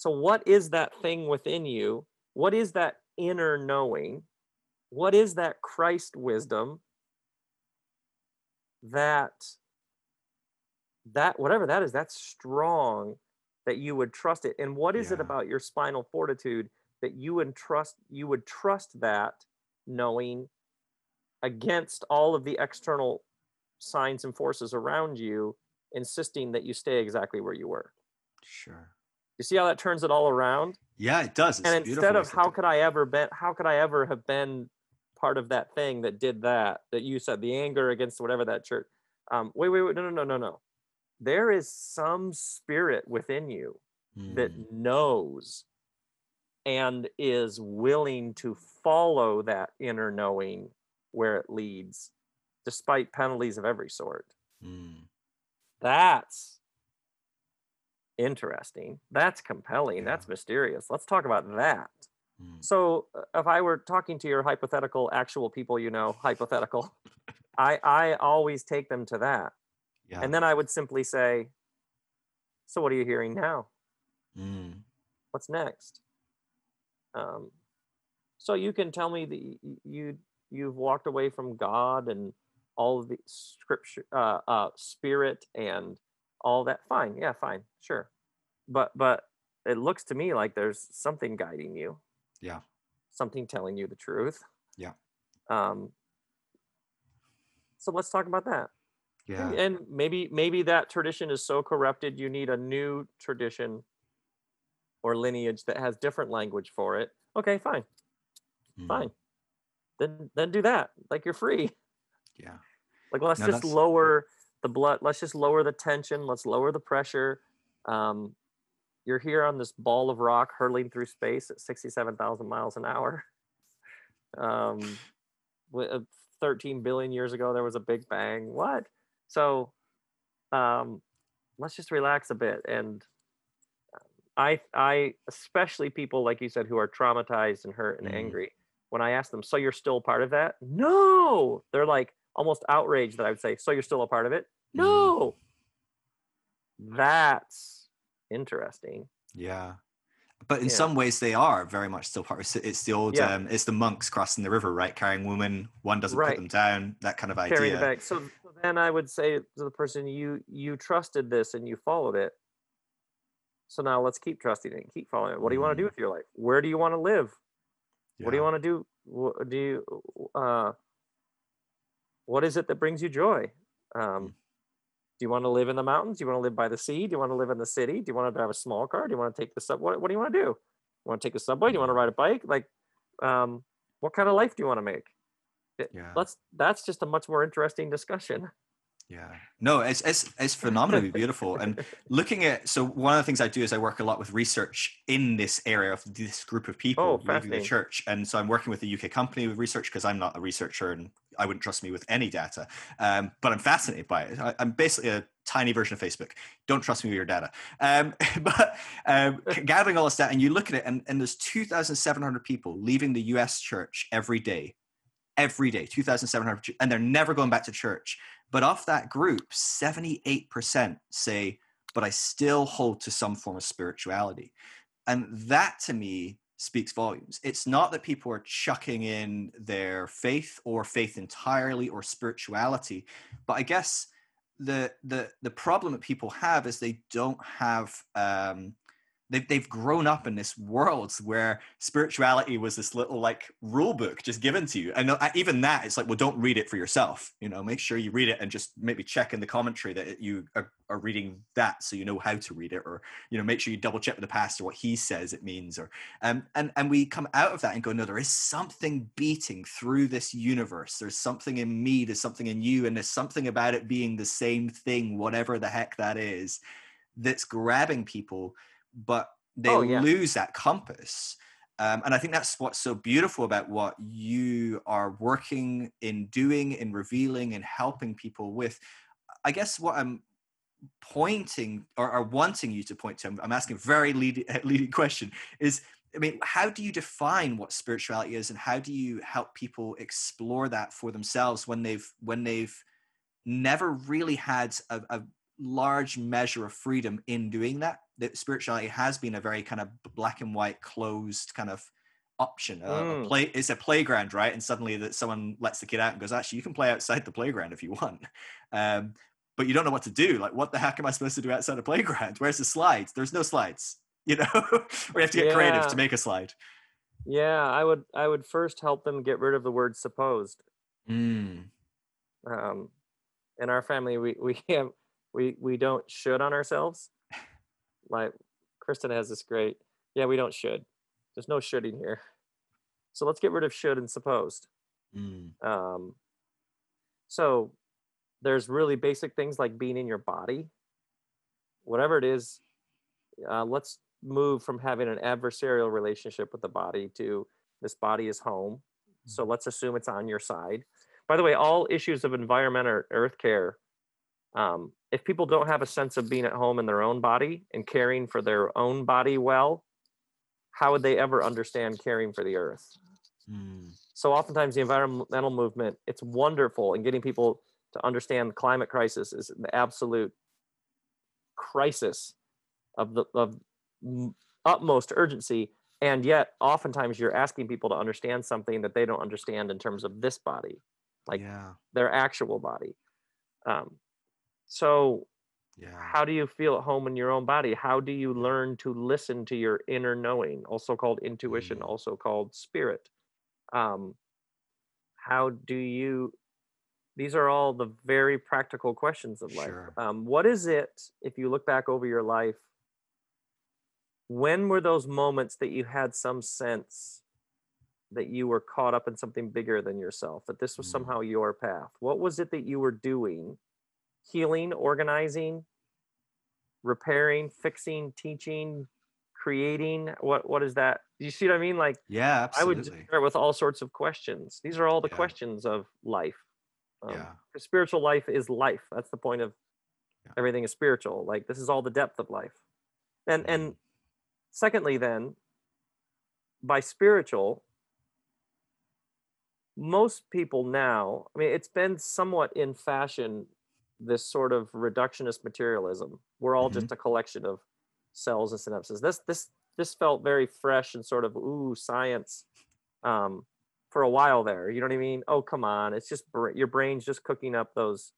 So what is that thing within you? What is that inner knowing? What is that christ wisdom that that whatever that is that's strong that you would trust it? And what is it about your spinal fortitude that you would trust you would trust that knowing against all of the external signs and forces around you insisting that you stay exactly where you were? Sure. You see how that turns it all around Yeah, it does. It's and instead of how could i ever been how could i ever have been part of that thing that did that that you said the anger against whatever that church um wait wait wait no no no no no there is some spirit within you that Mm. knows and is willing to follow that inner knowing where it leads despite penalties of every sort Mm. that's interesting that's compelling Yeah. that's mysterious let's talk about that Mm. so uh, if i were talking to your hypothetical actual people you know hypothetical i i always take them to that Yeah. and then i would simply say so what are you hearing now Mm. what's next um so you can tell me that you you've walked away from god and all of the scripture uh uh spirit and all that fine yeah fine sure but but it looks to me like there's something guiding you Yeah. something telling you the truth Yeah. um so let's talk about that Yeah. and, maybe maybe that tradition is so corrupted you need a new tradition or lineage that has different language for it okay fine Mm. fine then then do that like you're free Yeah. like let's No, just lower the blood let's just lower the tension let's lower the pressure. Um you're here on this ball of rock hurling through space at 67,000 miles an hour. Um uh, 13 billion years ago there was a big bang. What? So um let's just relax a bit. And i i especially people like you said who are traumatized and hurt and Mhm. angry when i ask them so you're still part of that? No! They're like almost outraged that i would say so you're still a part of it Mhm. no that's interesting Yeah. But in Yeah. some ways, they are very much still part. It's, it's the old, Yeah. um, it's the monks crossing the river, right? Carrying women, one doesn't Right. put them down. That kind of carrying idea. back. So, so then I would say to the person, you you trusted this and you followed it. So now let's keep trusting it and keep following it. What do you want to do Mm. with your life? Where do you want to live? What do you want to do? Do you uh what is it that brings you joy? Um do you want to live in the mountains? Do you want to live by the sea? Do you want to live in the city? Do you want to drive a small car? Do you want to take the sub? What, what do you want to do? You want to take the subway? Do you want to ride a bike? Like, um, what kind of life do you want to make? It- Yeah. Let's. That's just a much more interesting discussion. Yeah. No, it's it's it's phenomenally beautiful. And looking at so one of the things I do is I work a lot with research in this area of this group of people Oh, leaving the church. And so I'm working with a UK company with research because I'm not a researcher and I wouldn't trust me with any data. Um, but I'm fascinated by it. I, I'm basically a tiny version of Facebook. Don't trust me with your data. Um, but um, gathering all this data, and you look at it, and, and there's 2,700 people leaving the US church every day. Every day, 2,700, and they're never going back to church. But of that group, 78% say, but I still hold to some form of spirituality. And that to me speaks volumes. It's not that people are chucking in their faith or faith entirely or spirituality, but I guess the the the problem that people have is they don't have um they've, they've grown up in this world where spirituality was this little like rule book just given to you. And even that it's like well don't read it for yourself you know? Make sure you read it and just maybe check in the commentary that you are, are reading that so you know how to read it or you know make sure you double check with the pastor what he says it means or um, and and we come out of that and go no there is something beating through this universe. There's something in me. There's something in you. And there's something about it being the same thing whatever the heck that is that's grabbing people but they Oh, yeah. lose that compass. Um, and i think that's what's so beautiful about what you are working in doing in revealing and helping people with. I guess what i'm pointing or, or wanting you to point to i'm, I'm asking a very leading, leading question is i mean how do you define what spirituality is and how do you help people explore that for themselves when they've when they've never really had a, a large measure of freedom in doing that that spirituality has been a very kind of black and white closed kind of option uh, a Mm. play it's a playground right and suddenly that someone lets the kid out and goes actually you can play outside the playground if you want um, but you don't know what to do like what the heck am i supposed to do outside a playground where's the slides there's no slides you know we have to get creative to make a slide Yeah, I would I would first help them get rid of the word supposed. mm. Um, in our family, we we have we we don't should on ourselves. Like Kristen has this great. Yeah, we don't should. There's no shoulding here. So let's get rid of should and supposed. Mm. Um, so there's really basic things like being in your body, whatever it is. Uh, let's move from having an adversarial relationship with the body to this body is home. So let's assume it's on your side. By the way, all issues of environment or earth care, um, if people don't have a sense of being at home in their own body and caring for their own body well, how would they ever understand caring for the earth? Mm. so oftentimes the environmental movement it's wonderful in getting people to understand the climate crisis is the absolute crisis of the of utmost urgency and yet oftentimes you're asking people to understand something that they don't understand in terms of this body like yeah their actual body um, so yeah how do you feel at home in your own body how do you learn to listen to your inner knowing also called intuition Mm. also called spirit um, how do you these are all the very practical questions of life Sure. um, what is it if you look back over your life when were those moments that you had some sense that you were caught up in something bigger than yourself that this was Mm. somehow your path what was it that you were doing healing organizing repairing fixing teaching creating. What what is that? You see what i mean? Like yeah i would start with all sorts of questions. These are all the Yeah. questions of life. Um, yeah. spiritual life is life. That's the point of Yeah. everything is spiritual. Like this is all the depth of life. And Mm. and secondly then by spiritual most people now i mean it's been somewhat in fashion this sort of reductionist materialism. We're all Mhm. just a collection of cells and synapses. This this this felt very fresh and sort of ooh science um for a while there. You know what i mean? Oh come on. It's just your brain's just cooking up those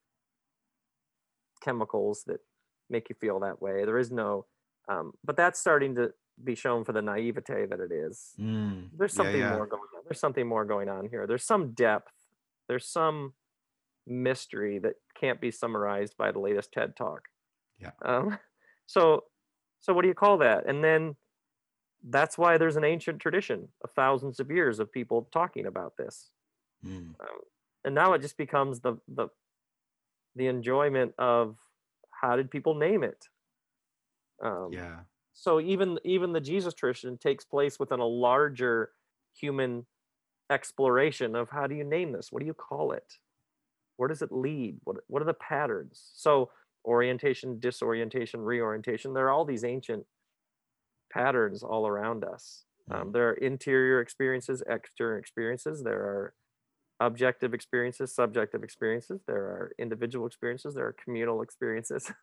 chemicals that make you feel that way. There is no um but that's starting to be shown for the naivete that it is. Mm. there's Yeah, something yeah. more going on. There's something more going on here. There's some depth. There's some mystery that can't be summarized by the latest ted talk. Yeah. um, so so what do you call that? And then that's why there's an ancient tradition of thousands of years of people talking about this. Mm. and now it just becomes the the the enjoyment of how did people name it? Um, yeah. so even even the jesus tradition takes place within a larger human exploration of how do you name this? What do you call it where does it lead? What, what are the patterns? So orientation disorientation reorientation there are all these ancient patterns all around us. Um, there are interior experiences exterior experiences there are objective experiences subjective experiences there are individual experiences there are communal experiences.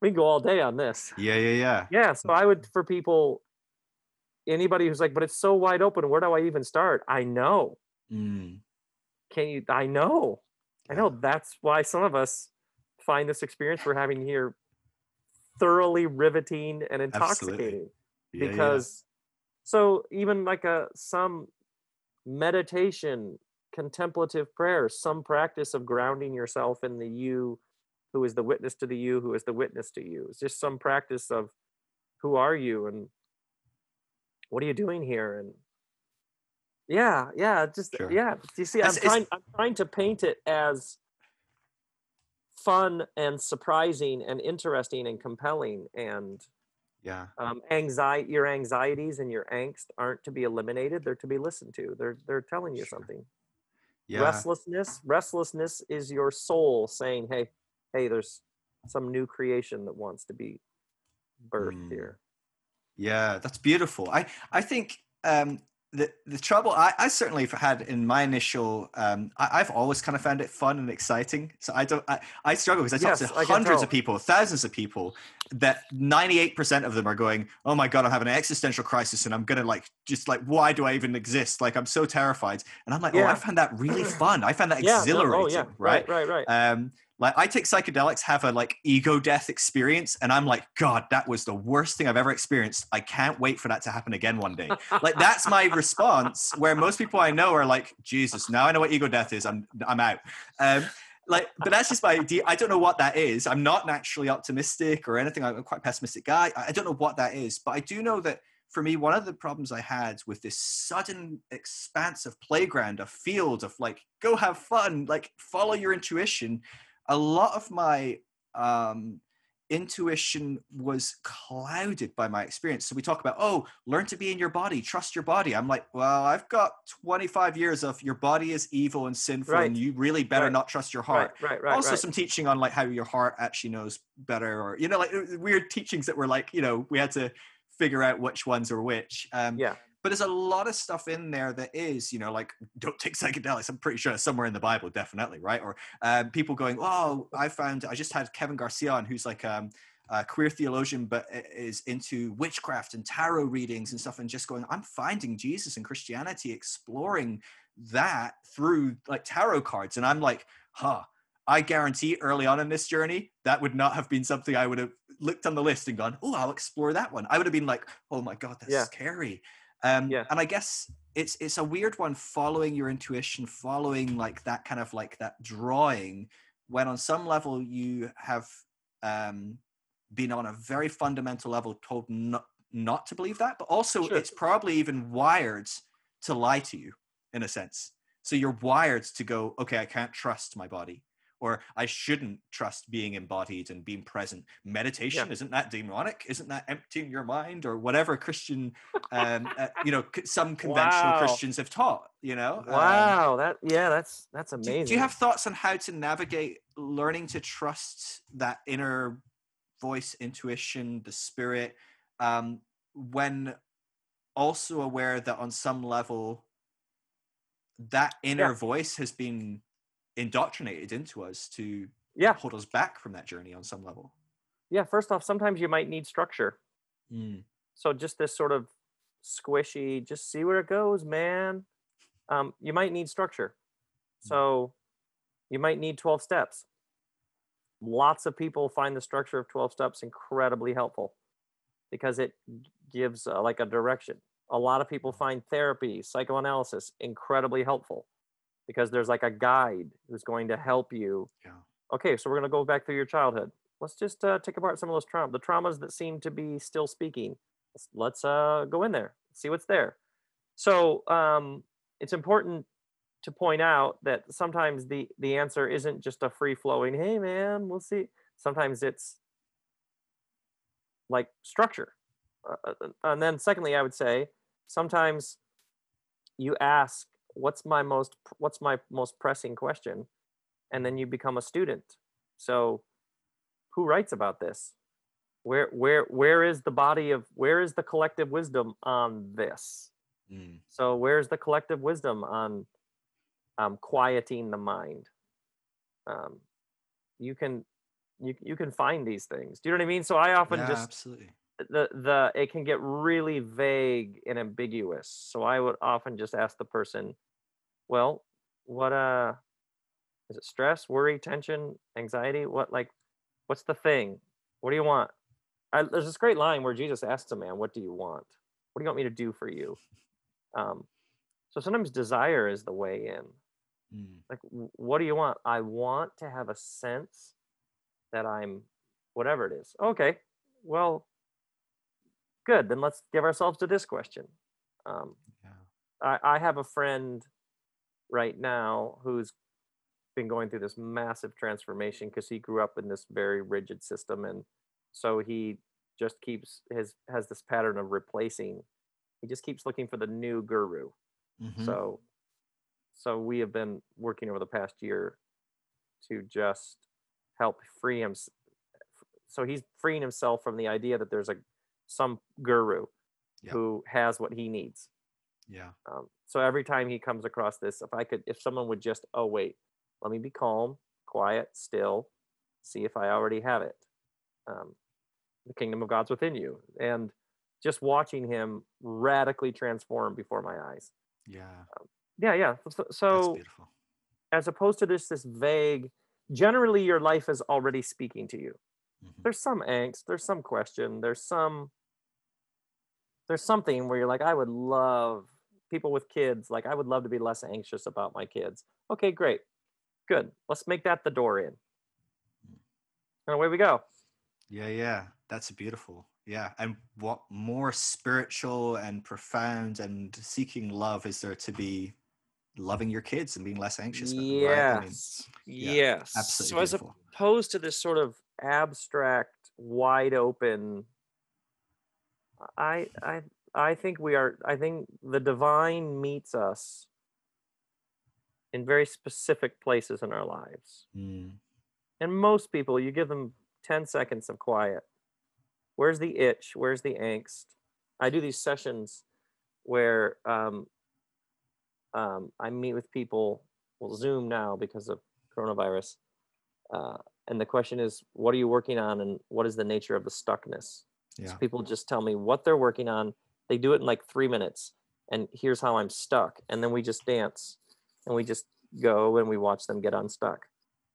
We can go all day on this. Yeah yeah yeah. Yeah so i would for people anybody who's like but it's so wide open where do i even start? I know. Mm, can you i know i know that's why some of us find this experience we're having here thoroughly riveting and Absolutely. intoxicating yeah, yeah. because so even like a some meditation contemplative prayer some practice of grounding yourself in the you who is the witness to the you who is the witness to you it's just some practice of who are you and what are you doing here and yeah yeah just Sure. yeah you see i'm it's- trying i'm trying to paint it as fun and surprising and interesting and compelling and yeah um, anxiety your anxieties and your angst aren't to be eliminated they're to be listened to they're they're telling you Sure. something yeah restlessness restlessness is your soul saying hey hey there's some new creation that wants to be birthed Mm. here Yeah, that's beautiful. I I think um, the the trouble I, I certainly have had in my initial um, I, I've always kind of found it fun and exciting. So I don't I, I struggle because I talk Yes, to I hundreds of people, thousands of people that ninety eight percent of them are going, oh my god, I'm having an existential crisis and I'm gonna like just like why do I even exist? Like I'm so terrified. And I'm like, oh, I found that really fun. I found that yeah no, exhilarating. oh yeah right? right right right um like i take psychedelics have a like ego death experience and i'm like god that was the worst thing i've ever experienced. I can't wait for that to happen again one day. Like that's my response where most people i know are like jesus now i know what ego death is. I'm i'm out. Um like but that's just my idea. I don't know what that is. I'm not naturally optimistic or anything. I'm a quite pessimistic guy. I I don't know what that is but i do know that for me one of the problems i had with this sudden expanse of playground a field of like go have fun like follow your intuition a lot of my um intuition was clouded by my experience so we talk about oh learn to be in your body trust your body i'm like well i've got 25 years of your body is evil and sinful Right. and you really better Right. not trust your heart right right right also some teaching on like how your heart actually knows better or you know like weird teachings that were like you know we had to figure out which ones are which um Yeah. But there's a lot of stuff in there that is you know like don't take psychedelics i'm pretty sure it's somewhere in the bible definitely right? Or um, people going oh i found i just had kevin garcia on who's like um a queer theologian but is into witchcraft and tarot readings and stuff and just going i'm finding jesus and christianity exploring that through like tarot cards. And i'm like huh i guarantee early on in this journey that would not have been something i would have looked on the list and gone oh i'll explore that one i would have been like oh my god that's Yeah. scary um Yeah. and i guess it's it's a weird one following your intuition following like that kind of like that drawing when on some level you have um been on a very fundamental level told not not to believe that but also Sure. it's probably even wired to lie to you in a sense so you're wired to go okay i can't trust my body or i shouldn't trust being embodied and being present. Meditation isn't that demonic? Isn't that emptying your mind or whatever christian um uh, you know some conventional Wow. christians have taught you know? Um, wow that yeah that's that's do, amazing do you have thoughts on how to navigate learning to trust that inner voice intuition the spirit um when also aware that on some level that inner Yeah. voice has been indoctrinated into us to yeah. hold us back from that journey on some level. Yeah first off sometimes you might need structure. Mm, so just this sort of squishy just see where it goes man. Um, you might need structure. So you might need 12 steps. Lots of people find the structure of 12 steps incredibly helpful because it gives uh, like a direction. A lot of people find therapy psychoanalysis incredibly helpful because there's like a guide who's going to help you. Yeah. okay so we're going to go back through your childhood. Let's just uh, take apart some of those trauma the traumas that seem to be still speaking. Let's, let's uh, go in there see what's there. So um, it's important to point out that sometimes the the answer isn't just a free flowing hey man we'll see. Sometimes it's like structure. Uh, uh, and then secondly i would say sometimes you ask what's my most what's my most pressing question? And then you become a student. So who writes about this? Where where where is the body of where is the collective wisdom on this? Mm. so where's the collective wisdom on um, quieting the mind? Um, you can you, you can find these things. Do you know what i mean? So i often yeah, just absolutely. the the it can get really vague and ambiguous. So i would often just ask the person well what uh is it stress worry tension anxiety? What like what's the thing? What do you want? I, there's this great line where jesus asks a man what do you want? What do you want me to do for you? Um so sometimes desire is the way in. Mm. like what do you want? I want to have a sense that i'm whatever it is. Okay well good then let's give ourselves to this question. Um, yeah. I, I have a friend right now who's been going through this massive transformation because he grew up in this very rigid system and so he just keeps his has this pattern of replacing he just keeps looking for the new guru mm-hmm. so so we have been working over the past year to just help free him so he's freeing himself from the idea that there's a some guru yep. who has what he needs. Yeah. Um, so every time he comes across this, if I could, if someone would just, oh wait, let me be calm, quiet, still, see if I already have it. Um, the kingdom of God's within you, and just watching him radically transform before my eyes. Yeah. Um, yeah, yeah. So, so as opposed to this this vague, generally your life is already speaking to you. Mm-hmm. There's some angst, there's some question, there's some there's something where you're like, I would love people with kids, like I would love to be less anxious about my kids. Okay, great. Good. Let's make that the door in. And away we go. Yeah, yeah. That's beautiful. Yeah. And what more spiritual and profound and seeking love is there to be loving your kids and being less anxious about yes. them, right? I mean, yeah, yes. Absolutely. So beautiful. as opposed to this sort of abstract, wide open I I I think we are I think the divine meets us in very specific places in our lives. Mm. And most people you give them 10 seconds of quiet. Where's the itch? Where's the angst? I do these sessions where um, um, I meet with people, well, Zoom now because of coronavirus. Uh, and the question is, what are you working on and what is the nature of the stuckness? Yeah. So people just tell me what they're working on. They do it in like three minutes. And here's how I'm stuck. And then we just dance and we just go and we watch them get unstuck.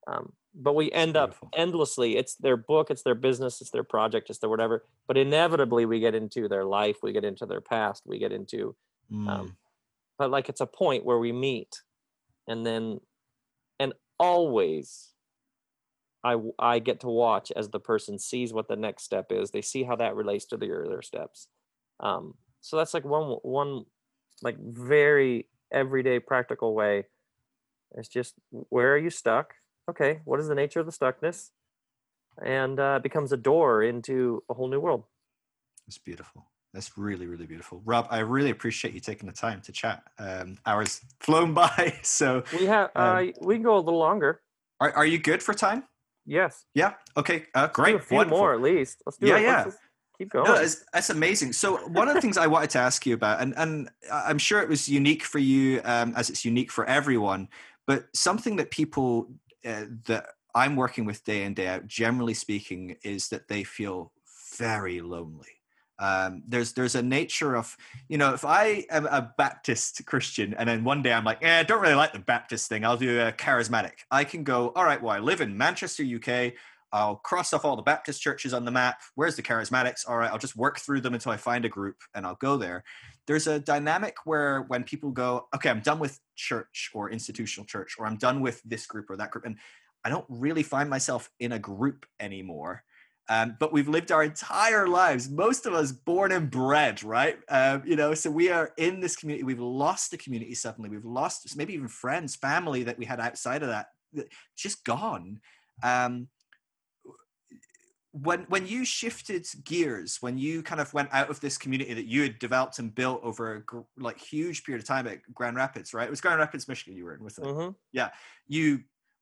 Um, but we end up endlessly. It's their book, it's their business, it's their project, it's their whatever. But inevitably, we get into their life, we get into their past, we get into. Um, mm. Um, but like it's a point where we meet, and then, and always I I get to watch as the person sees what the next step is. They see how that relates to the earlier steps. Um, so that's like one one like very everyday practical way. It's just where are you stuck? Okay, what is the nature of the stuckness? And uh, becomes a door into a whole new world. It's beautiful. That's really, really beautiful. Rob, I really appreciate you taking the time to chat. Um, hours flown by, so we have um, uh, we can go a little longer. Are, are you good for time? Yes. Yeah. Okay. Uh, great. a few Wonderful. more at least. Let's do yeah, it. Yeah. Keep going. No, that's amazing. So one of the things I wanted to ask you about, and and I'm sure it was unique for you, um, as it's unique for everyone, but something that people uh, that I'm working with day in day out, generally speaking, is that they feel very lonely um, there's there's a nature of you know if I am a Baptist Christian and then one day I'm like yeah I don't really like the Baptist thing I'll do a charismatic I can go all right well I live in Manchester UK I'll cross off all the Baptist churches on the map where's the charismatics all right I'll just work through them until I find a group and I'll go there there's a dynamic where when people go okay I'm done with church or institutional church or I'm done with this group or that group and I don't really find myself in a group anymore Um, but we've lived our entire lives, most of us born and bred, right? Um, you know, so we are in this community. We've lost the community suddenly. We've lost maybe even friends, family that we had outside of that, just gone. Um, when when you shifted gears, when you kind of went out of this community that you had developed and built over a gr- like huge period of time at Grand Rapids, right? It was Grand Rapids, Michigan. You were in with it. Mm-hmm. Yeah, you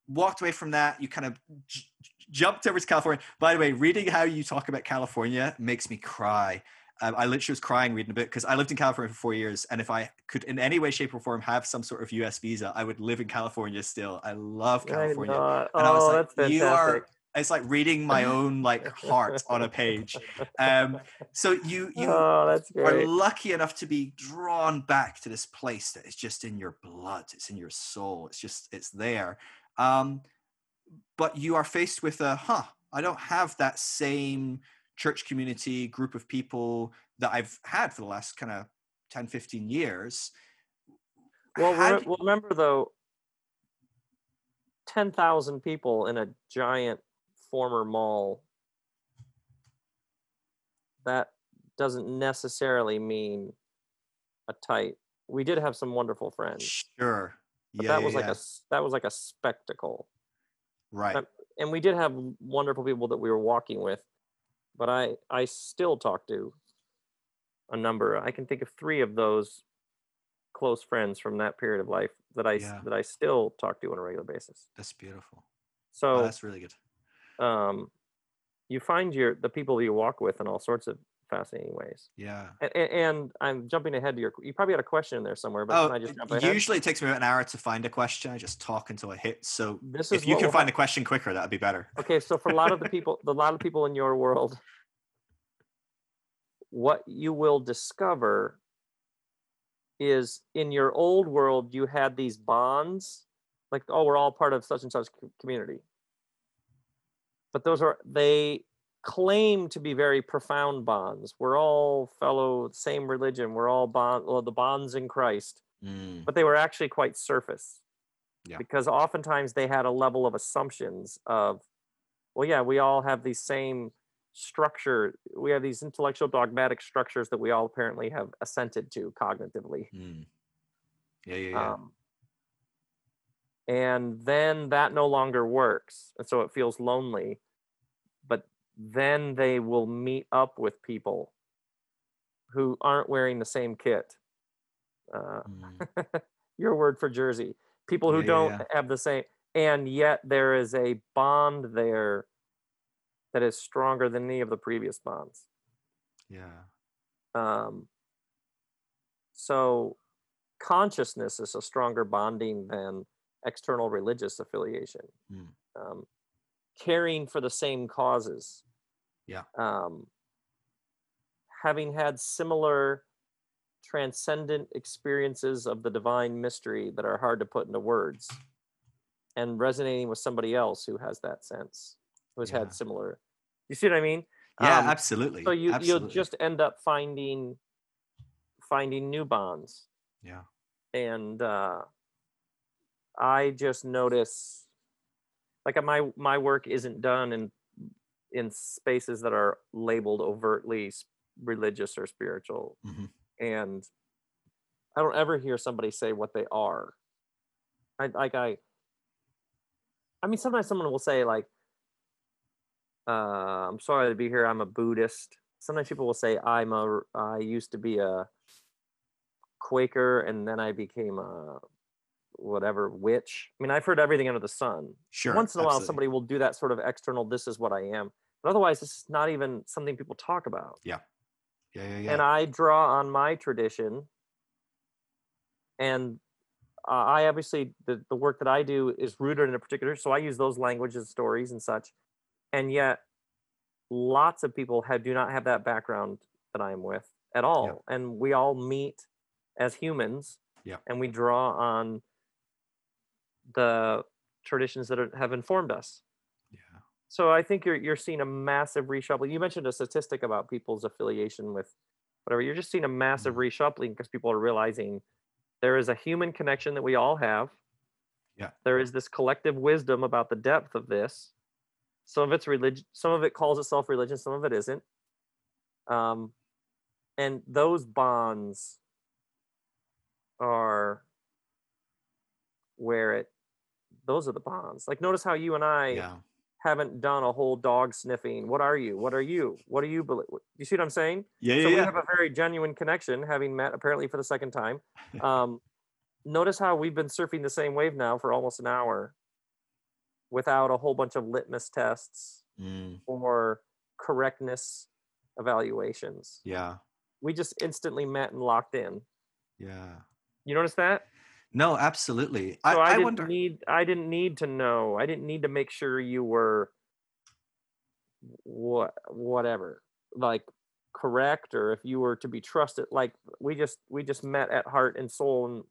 walked away from that. You kind of j- jumped over to California. By the way, reading how you talk about California makes me cry. Um, I literally was crying reading a bit because I lived in California for four years, and if I could in any way, shape, or form have some sort of U.S. visa, I would live in California still. I love California, I and I was oh, like, that's fantastic. "You are." It's like reading my own like heart on a page. Um, so you you oh, are lucky enough to be drawn back to this place that is just in your blood it's in your soul it's just it's there. Um but you are faced with a huh i don't have that same church community group of people that i've had for the last kind of 10 15 years. Well, re- well, remember though, ten thousand people in a giant former mall. That doesn't necessarily mean a tight. We did have some wonderful friends, sure but yeah that yeah, was like yeah. a that was like a spectacle. right that- and we did have wonderful people that we were walking with but i i still talk to a number i can think of three of those close friends from that period of life that i that i still talk to on a regular basis that's beautiful oh, so that's really good um you find your the people you walk with in all sorts of fascinating ways. Yeah. And, and i'm jumping ahead to your you probably had a question in there somewhere but oh i just usually it takes me about an hour to find a question. I just talk until i hit so this is if you can will find hap- a question quicker that'd be better. Okay so for a lot of the people the lot of people in your world what you will discover is in your old world you had these bonds like oh we're all part of such and such community but those are they claim to be very profound bonds we're all fellow same religion we're all bond well, the bonds in christ Mm, but they were actually quite surface. Yeah. Because oftentimes they had a level of assumptions of, well, yeah, we all have these same structure. We have these intellectual dogmatic structures that we all apparently have assented to cognitively. mm. yeah yeah yeah Um, and then that no longer works. And so it feels lonely. But then they will meet up with people who aren't wearing the same kit. Uh, Mm. your word for Jersey. People who Yeah, don't yeah. have the same, and yet there is a bond there that is stronger than any of the previous bonds. yeah Um, so consciousness is a stronger bonding than external religious affiliation. Mm. Um, caring for the same causes. Yeah. Um, having had similar transcendent experiences of the divine mystery that are hard to put into words and resonating with somebody else who has that sense who's Yeah. had similar you see what i mean yeah Um, absolutely so you absolutely. you'll just end up finding finding new bonds yeah and uh i just notice like my my work isn't done in in spaces that are labeled overtly religious or spiritual. Mhm. and i don't ever hear somebody say what they are. I like i i mean sometimes someone will say like uh i'm sorry to be here. I'm a buddhist. Sometimes people will say i'm a i used to be a quaker and then i became a whatever witch i mean i've heard everything under the sun. Sure once in a while somebody will do that sort of external this is what i am but otherwise this is not even something people talk about. Yeah. Yeah yeah and i draw on my tradition and uh, i obviously the, the work that i do is rooted in a particular so i use those languages stories and such and yet lots of people have do not have that background that i'm with at all and we all meet as humans Yeah. and we draw on the traditions that are, have informed us yeah so I think you're you're seeing a massive reshuffling. You mentioned a statistic about people's affiliation with whatever. You're just seeing a massive Mhm. reshuffling because people are realizing there is a human connection that we all have. Yeah. There is this collective wisdom about the depth of this. some of it's religion some of it calls itself religion some of it isn't um and those bonds are where it those are the bonds like notice how you and i Yeah. haven't done a whole dog sniffing what are you what are you what do you believe you see what i'm saying Yeah. so Yeah. we yeah. have a very genuine connection having met apparently for the second time um notice how we've been surfing the same wave now for almost an hour without a whole bunch of litmus tests Mm, or correctness evaluations yeah. we just instantly met and locked in Yeah. you notice that No, absolutely. so i, I, I didn't wonder. need i didn't need to know i didn't need to make sure you were what whatever like correct or if you were to be trusted like we just we just met at heart and soul and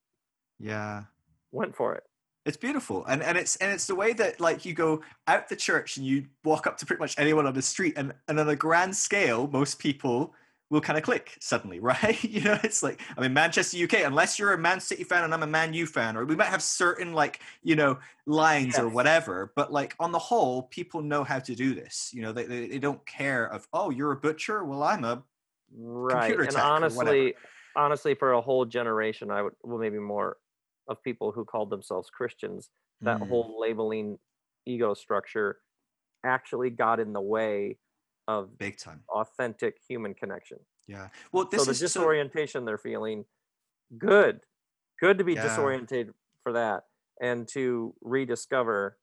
Yeah. went for it It's beautiful, and and it's and it's the way that like you go out the church and you walk up to pretty much anyone on the street, and and on a grand scale, most people will kind of click suddenly, right? You know, it's like I mean Manchester, UK. Unless you're a Man City fan and I'm a Man U fan, or we might have certain like you know lines or whatever, but like on the whole, people know how to do this. You know, they they, they don't care of oh you're a butcher, well I'm a right computer and honestly honestly for a whole generation i would well maybe more of people who called themselves christians that Mm, whole labeling ego structure actually got in the way of big time. authentic human connection Yeah. Well, this so the is so, disorientation they're feeling good good to be Yeah. disoriented for that and to rediscover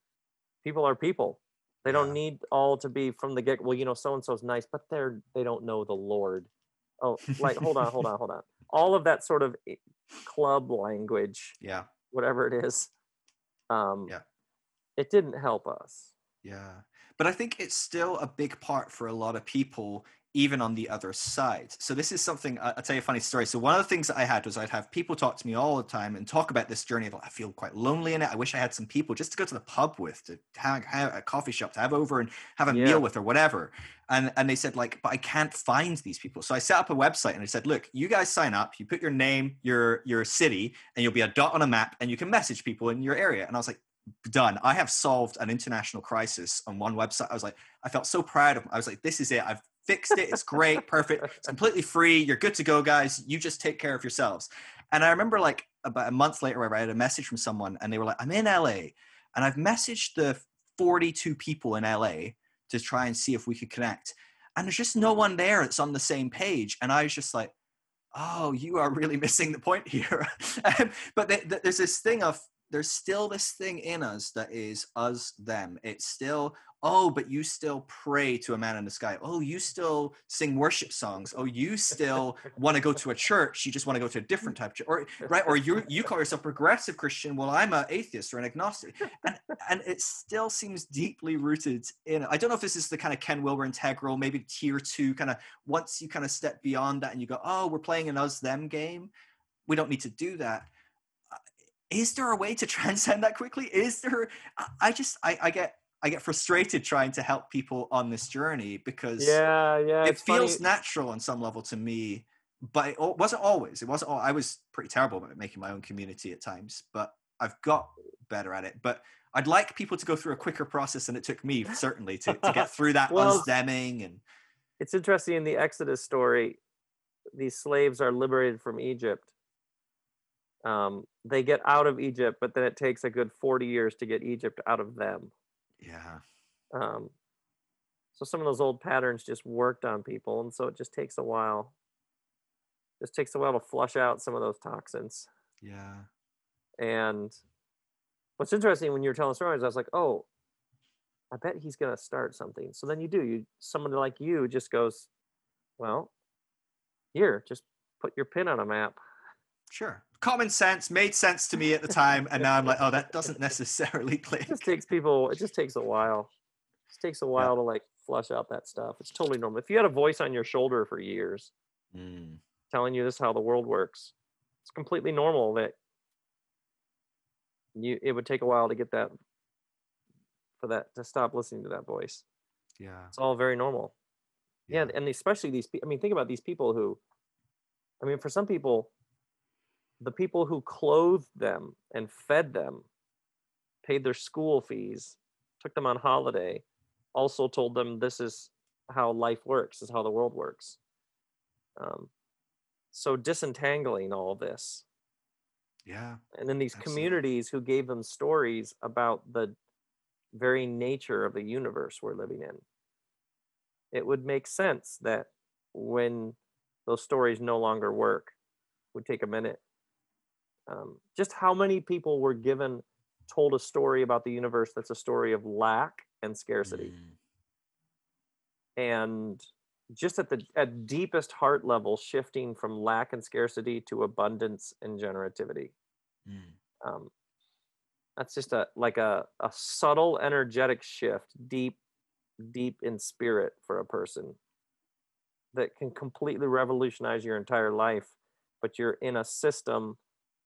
people are people they don't need all to be from the get well you know so and so's nice but they're they don't know the lord oh like hold on hold on hold on all of that sort of club language yeah. whatever it is um Yeah. it didn't help us Yeah. But I think it's still a big part for a lot of people, even on the other side. So this is something I'll tell you a funny story. So one of the things that I had was I'd have people talk to me all the time and talk about this journey. Like, I feel quite lonely in it. I wish I had some people just to go to the pub with, to hang out at a coffee shop, to have over and have a Yeah. meal with or whatever. And and they said like, but I can't find these people. So I set up a website and I said, look, you guys sign up. You put your name, your your city, and you'll be a dot on a map, and you can message people in your area. And I was like done. I have solved an international crisis on one website. I was like, I felt so proud of. I was like, this is it. I've fixed it. It's great, perfect. It's completely free. You're good to go, guys. You just take care of yourselves. And I remember like about a month later, I had a message from someone, and they were like, I'm in LA, and I've messaged the 42 people in LA to try and see if we could connect. And there's just no one there that's on the same page. And I was just like, oh, you are really missing the point here. But th- th- there's this thing of there's still this thing in us that is us them. It's still oh but you still pray to a man in the sky. Oh you still sing worship songs. Oh you still want to go to a church. You just want to go to a different type of church or right? Or you you call yourself progressive christian. Well i'm an atheist or an agnostic. And and it still seems deeply rooted in i don't know if this is the kind of ken wilber integral maybe tier two kind of once you kind of step beyond that and you go oh we're playing an us them game. We don't need to do that is there a way to transcend that quickly is there i, just I, I get i get frustrated trying to help people on this journey because yeah yeah it it's funny. feels natural on some level to me but it wasn't always it wasn't all i was pretty terrible at making my own community at times but i've got better at it but i'd like people to go through a quicker process than it took me certainly to, to get through that Well, us-demming and it's interesting in the Exodus story, these slaves are liberated from Egypt. Um, they get out of Egypt, but then it takes a good 40 years to get Egypt out of them. yeah Um, so some of those old patterns just worked on people, and so it just takes a while. Just takes a while to flush out some of those toxins. yeah And what's interesting when you were telling stories, I was like, oh, I bet he's gonna start something. So then you do. You someone like you just goes, well, here, just put your pin on a map. Sure common sense made sense to me at the time and now i'm like oh that doesn't necessarily click It just takes people. It just takes a while. It just takes a while to like flush out that stuff. It's totally normal. If you had a voice on your shoulder for years Mm, telling you this is how the world works, it's completely normal that you. It would take a while to get that for that to stop listening to that voice. yeah It's all very normal. Yeah, and especially these. I mean, think about these people who. I mean, for some people, the people who clothed them and fed them, paid their school fees, took them on holiday, also told them this is how life works, this is how the world works. Um, so disentangling all this Yeah. and then these Absolutely. communities who gave them stories about the very nature of the universe we're living in it would make sense that when those stories no longer work would take a minute um, just how many people were given told a story about the universe that's a story of lack and scarcity Mm. and just at the at deepest heart level shifting from lack and scarcity to abundance and generativity Mm. um, that's just a like a, a subtle energetic shift deep deep in spirit for a person that can completely revolutionize your entire life but you're in a system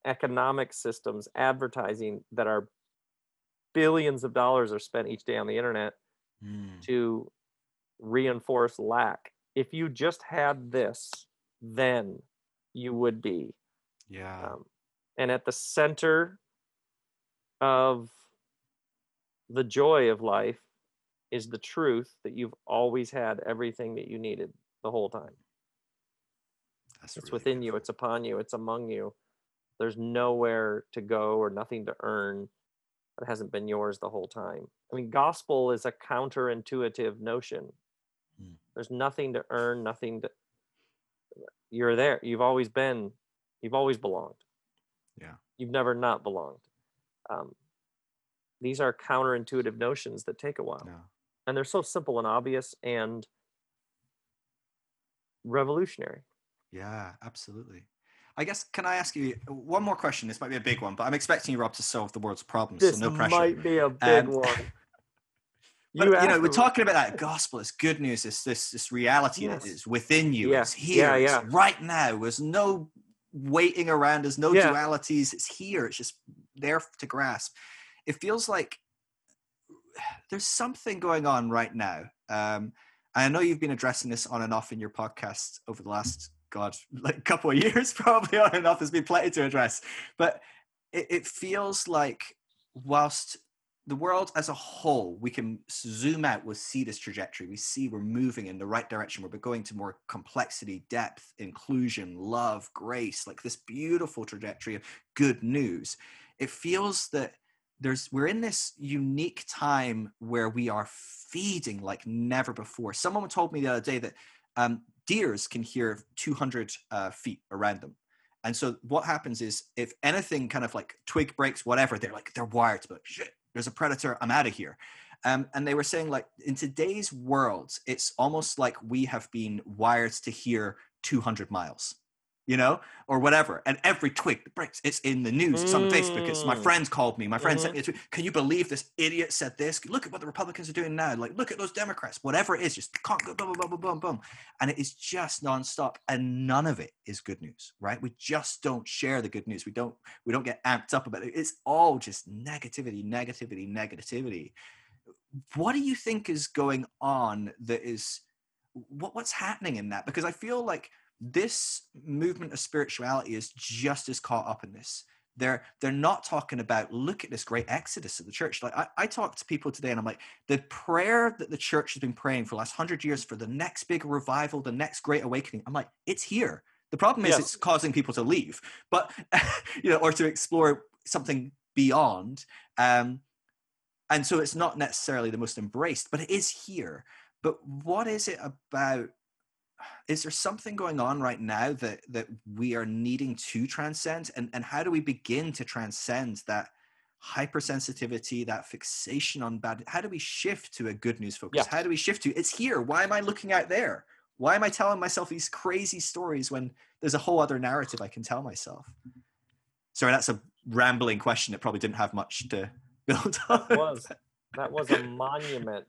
economic systems advertising that are billions of dollars are spent each day on the internet Mm. to reinforce lack if you just had this then you would be Yeah. um, and at the center of the joy of life is the truth that you've always had everything that you needed the whole time. That's It's really within you, it's upon you, it's among you. There's nowhere to go or nothing to earn that hasn't been yours the whole time. I mean, gospel is a counterintuitive notion. Hmm. There's nothing to earn, nothing to. You're there. You've always been, you've always belonged. Yeah. You've never not belonged. Um, these are counterintuitive notions that take a while. Yeah. And they're so simple and obvious and revolutionary. Yeah, absolutely. I guess can I ask you one more question? This might be a big one, but I'm expecting you, Rob, to solve the world's problems. This so no pressure. might be a big Um, one. But you, know, we're talking about that gospel. It's good news. It's this this reality Yes. that is within you. Yeah, It's here. yeah, It's right now. There's no waiting around. There's no Yeah. dualities. It's here. It's just there to grasp. It feels like there's something going on right now. Um, I know you've been addressing this on and off in your podcast over the last God, like a couple of years, probably on and off. There's been plenty to address, but it, it feels like whilst the world as a whole, we can zoom out, we'll see this trajectory. We see we're moving in the right direction. We're going to more complexity, depth, inclusion, love, grace, like this beautiful trajectory of good news. It feels that there's we're in this unique time where we are feeding like never before. Someone told me the other day that um, deers can hear 200 uh, feet around them. And so what happens is if anything kind of like twig breaks, whatever, they're like, they're wired to shit, there's a predator, I'm out of here. Um, and they were saying like in today's world, it's almost like we have been wired to hear 200 miles, you know, or whatever. And every twig that breaks, it's in the news. It's on Facebook. It's my Mm. friends called me. My friend sent me a tweet. Can you believe this idiot said this? Look at what the Republicans are doing now. Like, look at those Democrats. Whatever it is, just can't go boom, boom, boom, boom, boom. And it is just nonstop. And none of it is good news, right? We just don't share the good news. We don't, we don't get amped up about it. It's all just negativity, negativity, negativity. What do you think is going on that is what, what's happening in that? Because I feel like this movement of spirituality is just as caught up in this. They're they're not talking about look at this great exodus of the church. Like I, I talk to people today and I'm like, the prayer that the church has been praying for the last hundred years for the next big revival, the next great awakening. I'm like, it's here. The problem is Yes. it's causing people to leave, but you know, or to explore something beyond. Um, and so it's not necessarily the most embraced, but it is here. But what is it about? Is there something going on right now that that we are needing to transcend, and and how do we begin to transcend that hypersensitivity, that fixation on bad? How do we shift to a good news focus? Yes. How do we shift to it's here? Why am I looking out there? Why am I telling myself these crazy stories when there's a whole other narrative I can tell myself? Sorry, that's a rambling question that probably didn't have much to build on. That was that was a monument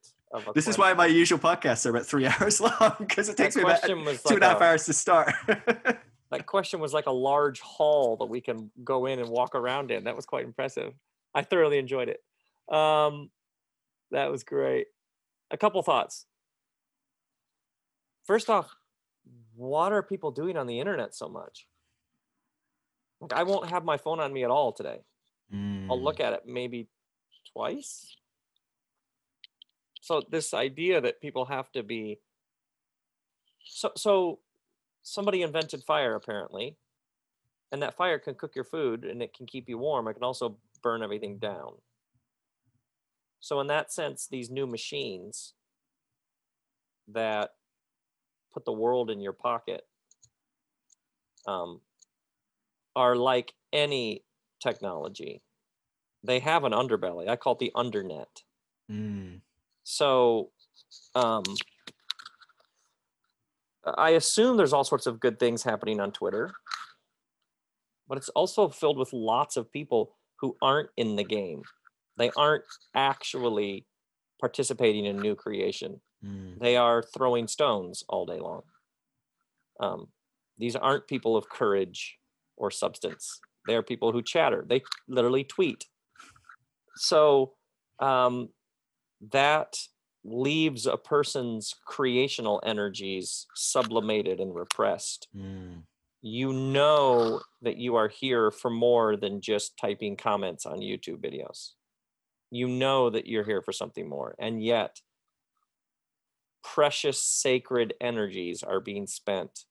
This is why my usual podcasts are about three hours long because it that takes me about two like and a half a, hours to start. that question was like a large hall that we can go in and walk around in. That was quite impressive. I thoroughly enjoyed it. Um, that was great. A couple thoughts. First off, what are people doing on the internet so much? Like, I won't have my phone on me at all today. I'll Mm. look at it maybe twice. So this idea that people have to be so so somebody invented fire apparently and that fire can cook your food and it can keep you warm. It can also burn everything down. So in that sense these new machines that put the world in your pocket um, are like any technology. They have an underbelly. I call it the undernet. Mm. So um, I assume there's all sorts of good things happening on Twitter, but it's also filled with lots of people who aren't in the game. They aren't actually participating in new creation. Mm. They are throwing stones all day long. Um, these aren't people of courage or substance. They are people who chatter. They literally tweet. So um, that leaves a person's creational energies sublimated and repressed. Mm. You know that you are here for more than just typing comments on YouTube videos. You know that you're here for something more. And yet, precious sacred energies are being spent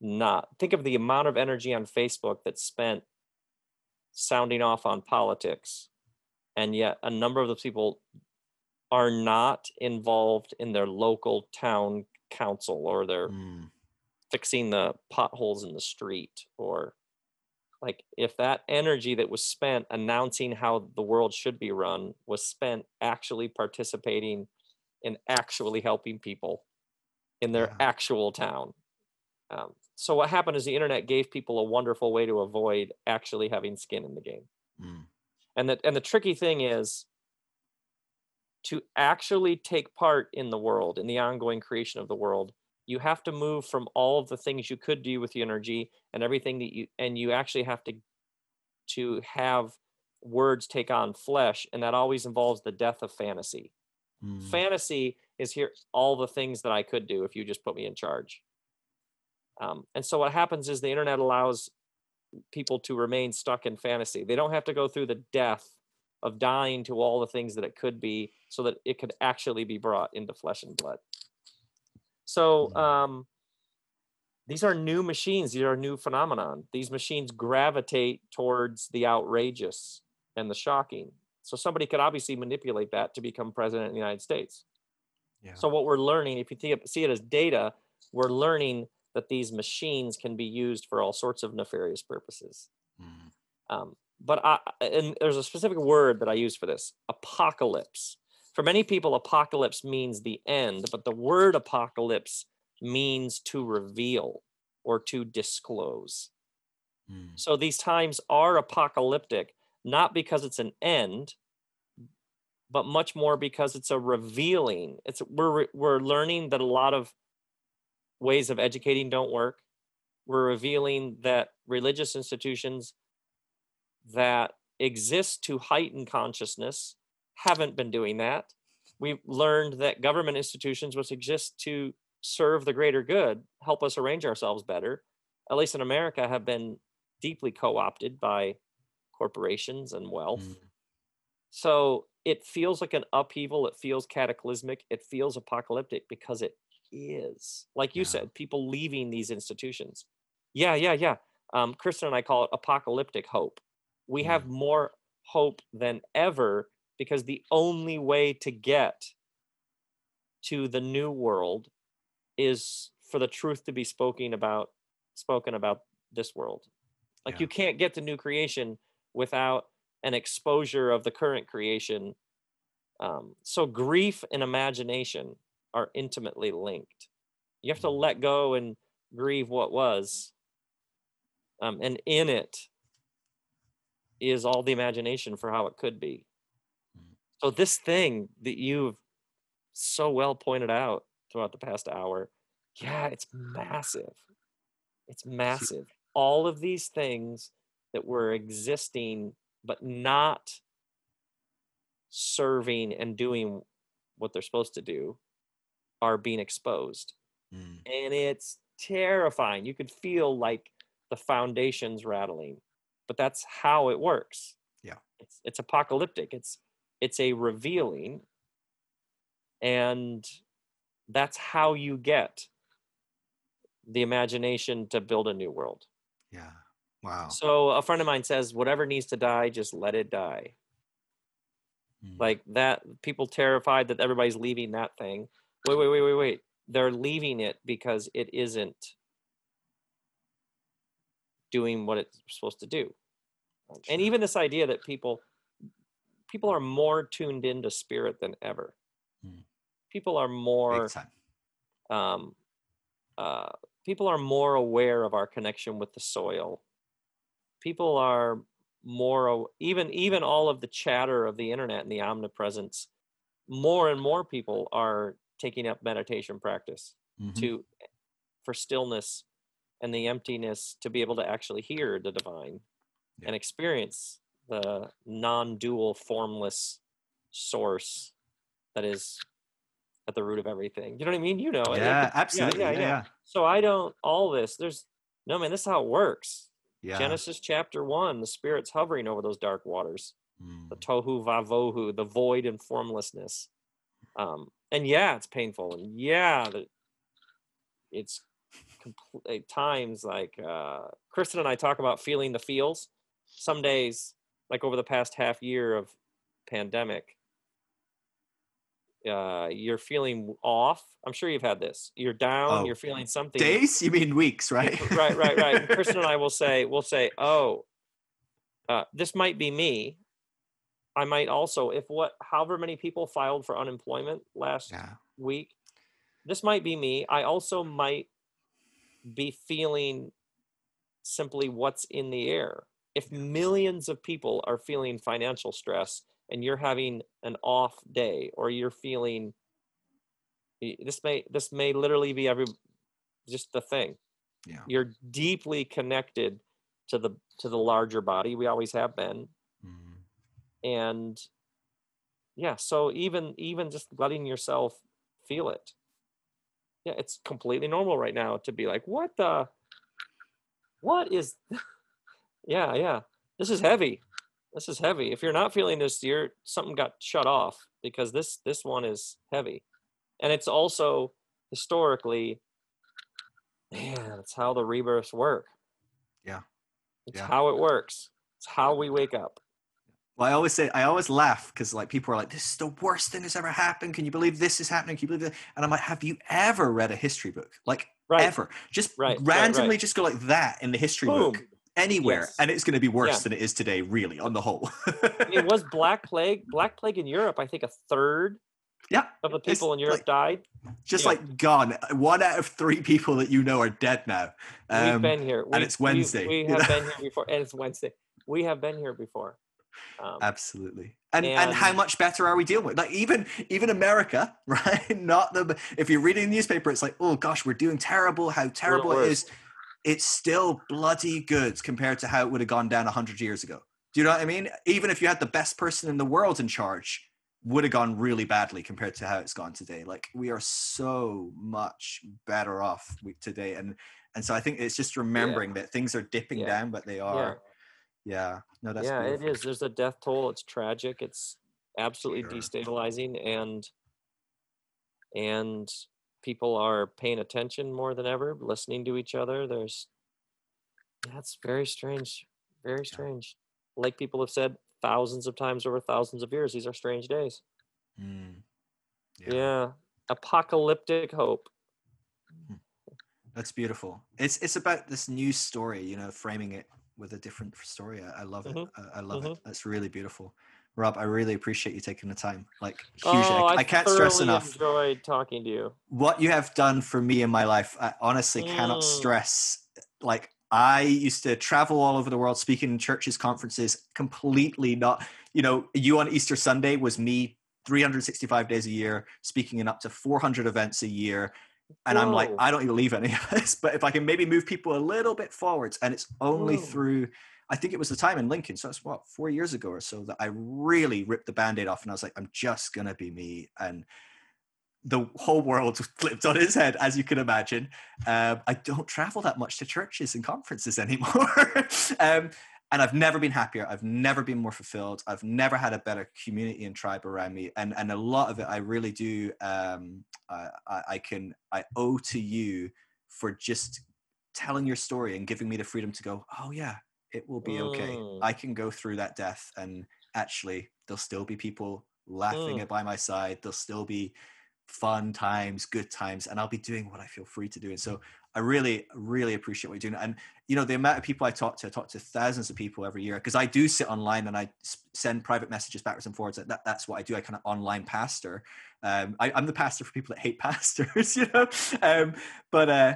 not think of the amount of energy on facebook that's spent sounding off on politics and yet a number of the people are not involved in their local town council or they're Mm. fixing the potholes in the street or like if that energy that was spent announcing how the world should be run was spent actually participating in actually helping people in their Yeah. actual town um, so what happened is the internet gave people a wonderful way to avoid actually having skin in the game Mm. and that and the tricky thing is to actually take part in the world in the ongoing creation of the world you have to move from all of the things you could do with the energy and everything that you and you actually have to to have words take on flesh and that always involves the death of fantasy. Mm. fantasy is here all the things that i could do if you just put me in charge. Um, and so what happens is the internet allows people to remain stuck in fantasy. They don't have to go through the death of dying to all the things that it could be so that it could actually be brought into flesh and blood so Mm. um, these are new machines these are new phenomenon these machines gravitate towards the outrageous and the shocking so somebody could obviously manipulate that to become president of the united states Yeah. so what we're learning, if you think, of- see it as data, we're learning that these machines can be used for all sorts of nefarious purposes. Mm. Um, but I, and there's a specific word that I use for this: apocalypse. For many people, apocalypse means the end, but the word apocalypse means to reveal or to disclose. Mm. So these times are apocalyptic, not because it's an end, but much more because it's a revealing. It's we're we're learning that a lot of ways of educating don't work. We're revealing that religious institutions that exist to heighten consciousness haven't been doing that. We've learned that government institutions which exist to serve the greater good, help us arrange ourselves better, at least in America, have been deeply co-opted by corporations and wealth. Mm. So it feels like an upheaval. It feels cataclysmic. It feels apocalyptic because it is. Like you Yeah. said, people leaving these institutions. Yeah, yeah, yeah. Um, Kristen and I call it apocalyptic hope. We have more hope than ever because the only way to get to the new world is for the truth to be spoken about spoken about this world like Yeah. you can't get to new creation without an exposure of the current creation um, so grief and imagination are intimately linked you have to Mhm. let go and grieve what was um, and in it is all the imagination for how it could be. Mm. so this thing that you've so well pointed out throughout the past hour yeah it's massive. It's massive. All of these things that were existing but not serving and doing what they're supposed to do are being exposed. Mm. and it's terrifying. You could feel like the foundations rattling but that's how it works Yeah. it's it's apocalyptic it's it's a revealing and that's how you get the imagination to build a new world Yeah. Wow. so a friend of mine says whatever needs to die just let it die Mm. like that people terrified that everybody's leaving that thing wait wait wait wait wait they're leaving it because it isn't doing what it's supposed to do and even this idea that people people are more tuned into spirit than ever Mm. people are more um, uh, people are more aware of our connection with the soil. People are more even even all of the chatter of the internet and the omnipresence. More and more people are taking up meditation practice Mhm. to for stillness and the emptiness to be able to actually hear the divine Yeah. and experience the non-dual formless source that is at the root of everything. You know what I mean? You know, it- it yeah, could- absolutely. Yeah, yeah. So I don't all this. There's no man. This is how it works. Yeah. Genesis chapter one. The spirit's hovering over those dark waters. Mm. The tohu vavohu, the void and formlessness. Um, and yeah, it's painful, and yeah, it's compl- times like uh, Kristen and I talk about feeling the feels. Some days, like over the past half year of pandemic, uh, you're feeling off. I'm sure you've had this. You're down. Oh, you're feeling something. Days? You mean weeks, right? right, right, right. And Kristen and I will say, we'll say, oh, uh, this might be me. I might also, if what, however many people filed for unemployment last yeah. week, this might be me. I also might be feeling simply what's in the air. If millions of people are feeling financial stress and you're having an off day or you're feeling this may this may literally be every just the thing Yeah. you're deeply connected to the to the larger body we always have been Mm. and yeah so even even just letting yourself feel it yeah it's completely normal right now to be like what the what is yeah yeah. This is heavy. This is heavy. If you're not feeling this you're something got shut off because this this one is heavy. And it's also historically man it's how the rebirths work. Yeah. it's Yeah. how it works. It's how we wake up Well, I always say, I always laugh because like people are like, "This is the worst thing that's ever happened." Can you believe this is happening? Can you believe that? And I'm like, "Have you ever read a history book? Like right ever? Just Right, randomly, right. just go like that in the history boom book anywhere, Yes. and it's going to be worse Yeah. than it is today, really, on the whole." it was black plague black plague in europe i think a third yeah, of the It's people in europe like- died just Yeah. like gone. One out of three people that you know are dead now. we've Um, been here and it's Wednesday, we, you have know? been here before and it's wednesday we have been here before um, Absolutely. And, and how much better are we dealing with? Like even even America, right? Not the if you're reading the newspaper, it's like, oh gosh, we're doing terrible. How terrible it is. It's still bloody good compared to how it would have gone down hundred years ago. Do you know what I mean? Even if you had the best person in the world in charge, would have gone really badly compared to how it's gone today. Like we are so much better off today, and and so I think it's just remembering that things are dipping Yeah. down, but they are. Yeah. No, that's yeah beautiful. it is. there's a death toll. It's tragic. It's absolutely Sure. destabilizing and and people are paying attention more than ever listening to each other. There's that's very strange very strange. Like people have said thousands of times over thousands of years these are strange days. Mm. yeah, apocalyptic hope. That's beautiful. It's it's about this new story, you know, framing it with a different story. I, I love it. Mhm, I, I love mhm. it. That's really beautiful. Rob, I really appreciate you taking the time. Like huge. oh, I, I, I can't stress enough enjoyed talking to you what you have done for me in my life. I honestly cannot Mm. stress. Like I used to travel all over the world, speaking in churches, conferences, completely not. You know, you on Easter Sunday was me 365 days a year, speaking in up to 400 events a year. And I'm like, I don't even leave any of this. But if I can maybe move people a little bit forwards, and it's only Whoa. through, I think it was the time in Lincoln. So it's what, four years ago or so that I really ripped the band aid off and I was like, I'm just to be me. And the whole world flipped on its head, as you can imagine. Um, I don't travel that much to churches and conferences anymore. um, and I've never been happier. I've never been more fulfilled. I've never had a better community and tribe around me. And and a lot of it, I really do. Um, I, I can I owe to you for just telling your story and giving me the freedom to go. Oh yeah, it will be okay. Mm. I can go through that death, and actually, there'll still be people laughing Mm. by my side. There'll still be fun times, good times, and I'll be doing what I feel free to do. And so I really, really appreciate what you're doing. And you know, the amount of people I talk to, I talk to thousands of people every year because I do sit online and I send private messages backwards and forwards. That, that's what I do. I kind of online pastor. Um, I, I'm the pastor for people that hate pastors, you know. Um, but uh,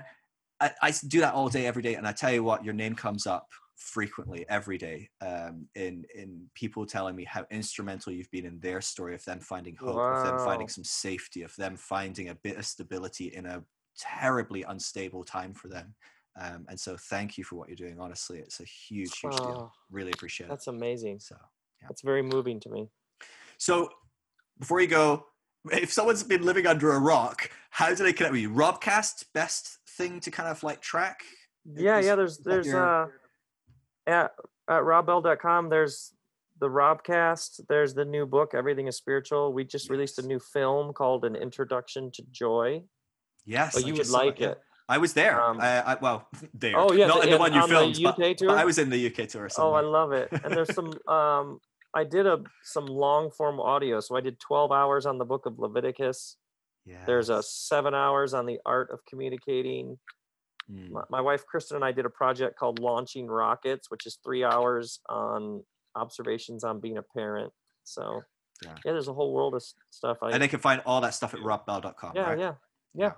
I, I do that all day, every day. And I tell you what, your name comes up frequently every day um, in in people telling me how instrumental you've been in their story of them finding hope, of them finding some safety, of them finding a bit of stability in a terribly unstable time for them. Um, and so, thank you for what you're doing. Honestly, it's a huge, huge deal. Oh, Really appreciate it. that's amazing. So, yeah. That's very moving to me. so before you go, if someone's been living under a rock, how do they connect with you? Robcast, best thing to kind of like track. Yeah, Is- yeah. There's there's your- uh at at robbell.com. There's the Robcast. There's the new book. Everything is spiritual. We just released a new film called An Introduction to Joy. Yes, Oh, I you would like yeah. it. I was there. Um, uh, I, well, there. Oh yeah, not the- in the one you on filmed, the but, UK tour. but I was in the UK tour. Oh, I love it. And there's some um I did a some long form audio. So I did 12 hours on the book of Leviticus. Yeah. There's a 7 hours on the art of communicating. Mm. My, my wife Kristen and I did a project called Launching Rockets, which is 3 hours on observations on being a parent. So Yeah. yeah, there's a whole world of stuff. I And they can find all that stuff at robbell.com. yeah, right? yeah. yeah.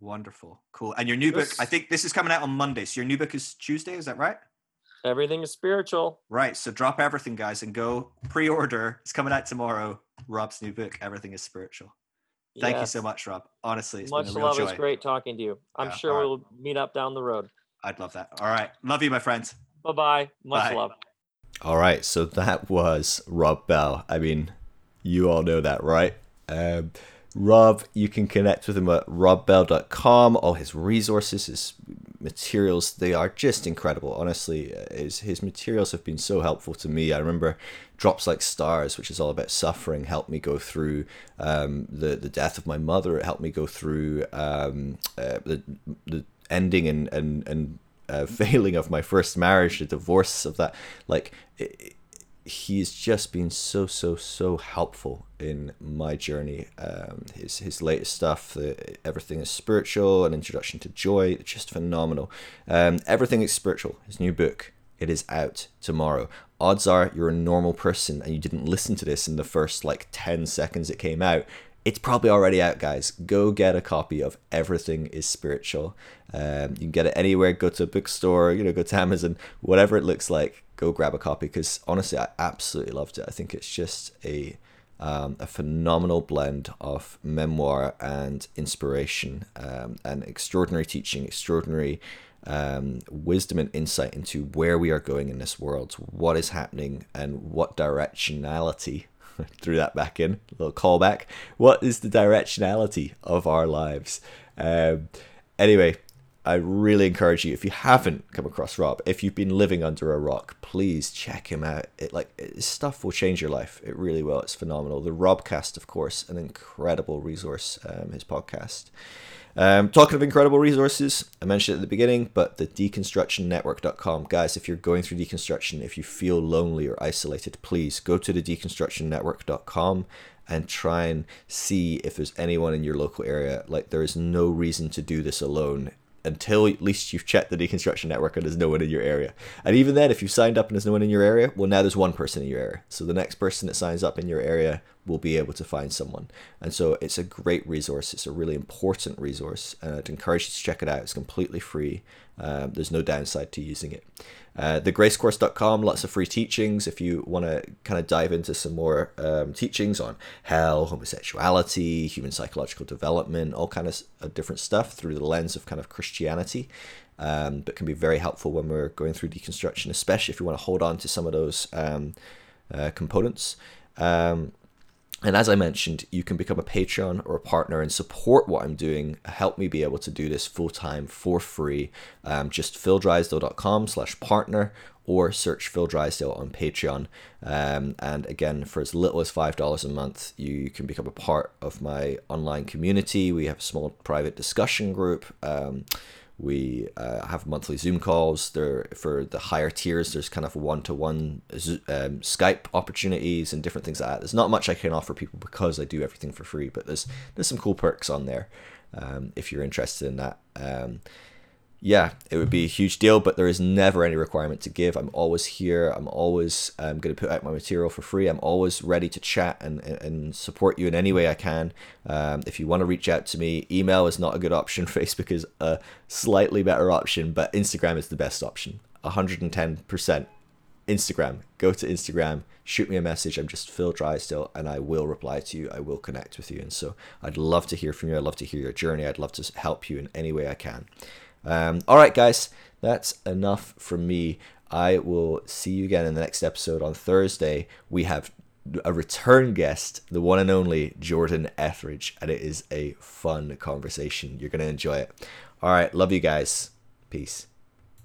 Wonderful. Cool. And your new book, I think this is coming out on Monday. So your new book is Tuesday, is that right? Everything is spiritual. Right. So drop everything, guys, and go pre-order. It's coming out tomorrow. Rob's new book, Everything is Spiritual. Thank you so much, Rob. Honestly, it's Much been a real love. joy. It's great talking to you. I'm Yeah, sure all right. we'll meet up down the road. I'd love that. All right. Love you, my friends. Bye bye. Much Bye. love. All right, so that was Rob Bell. I mean, you all know that, right? Um, Rob, you can connect with him at robbell.com. All his resources, his materials, they are just incredible. Honestly, his, his materials have been so helpful to me. I remember Drops Like Stars, which is all about suffering, helped me go through um, the, the death of my mother. It helped me go through um, uh, the, the ending and, and, and uh, failing of my first marriage, the divorce of that. Like, it, he's just been so so so helpful in my journey um his his latest stuff the, everything is spiritual an introduction to joy just phenomenal um everything is spiritual his new book it is out tomorrow odds are you're a normal person and you didn't listen to this in the first like 10 seconds it came out it's probably already out, guys. Go get a copy of Everything is Spiritual. Um, you can get it anywhere. Go to a bookstore, you know, go to Amazon, whatever it looks like. Go grab a copy because honestly, I absolutely loved it. I think it's just a um, a phenomenal blend of memoir and inspiration um, and extraordinary teaching, extraordinary um, wisdom and insight into where we are going in this world, what is happening, and what directionality threw that back in, a little callback. What is the directionality of our lives? Um, anyway, I really encourage you if you haven't come across Rob, if you've been living under a rock, please check him out. It like his stuff will change your life. It really will. It's phenomenal. The Robcast, of course, an incredible resource. Um, his podcast. Um, talking of incredible resources, I mentioned it at the beginning, but the deconstructionnetwork.com. Guys, if you're going through deconstruction, if you feel lonely or isolated, please go to the deconstructionnetwork.com and try and see if there's anyone in your local area. Like, there is no reason to do this alone until at least you've checked the deconstruction network and there's no one in your area. And even then, if you've signed up and there's no one in your area, well, now there's one person in your area. So the next person that signs up in your area will be able to find someone. And so it's a great resource. It's a really important resource. And I'd encourage you to check it out. It's completely free. Um, there's no downside to using it. Uh, thegracecourse.com, lots of free teachings. If you want to kind of dive into some more um, teachings on hell, homosexuality, human psychological development, all kind of uh, different stuff through the lens of kind of Christianity, um, but can be very helpful when we're going through deconstruction, especially if you want to hold on to some of those um, uh, components. Um, And as I mentioned, you can become a Patreon or a partner and support what I'm doing, help me be able to do this full time for free. Um, just phildrysdale.com slash partner or search Phil Drysdale on Patreon. Um, and again, for as little as $5 a month, you can become a part of my online community. We have a small private discussion group. Um, we uh, have monthly Zoom calls. There for the higher tiers, there's kind of one-to-one um, Skype opportunities and different things like that. There's not much I can offer people because I do everything for free, but there's there's some cool perks on there um, if you're interested in that. Um, yeah, it would be a huge deal, but there is never any requirement to give. I'm always here. I'm always um, going to put out my material for free. I'm always ready to chat and, and support you in any way I can. Um, if you want to reach out to me, email is not a good option. Facebook is a slightly better option, but Instagram is the best option. 110%. Instagram. Go to Instagram, shoot me a message. I'm just Phil Drysdale, and I will reply to you. I will connect with you. And so I'd love to hear from you. I'd love to hear your journey. I'd love to help you in any way I can. Um, all right, guys, that's enough from me. I will see you again in the next episode on Thursday. We have a return guest, the one and only Jordan Etheridge, and it is a fun conversation. You're going to enjoy it. All right, love you guys. Peace.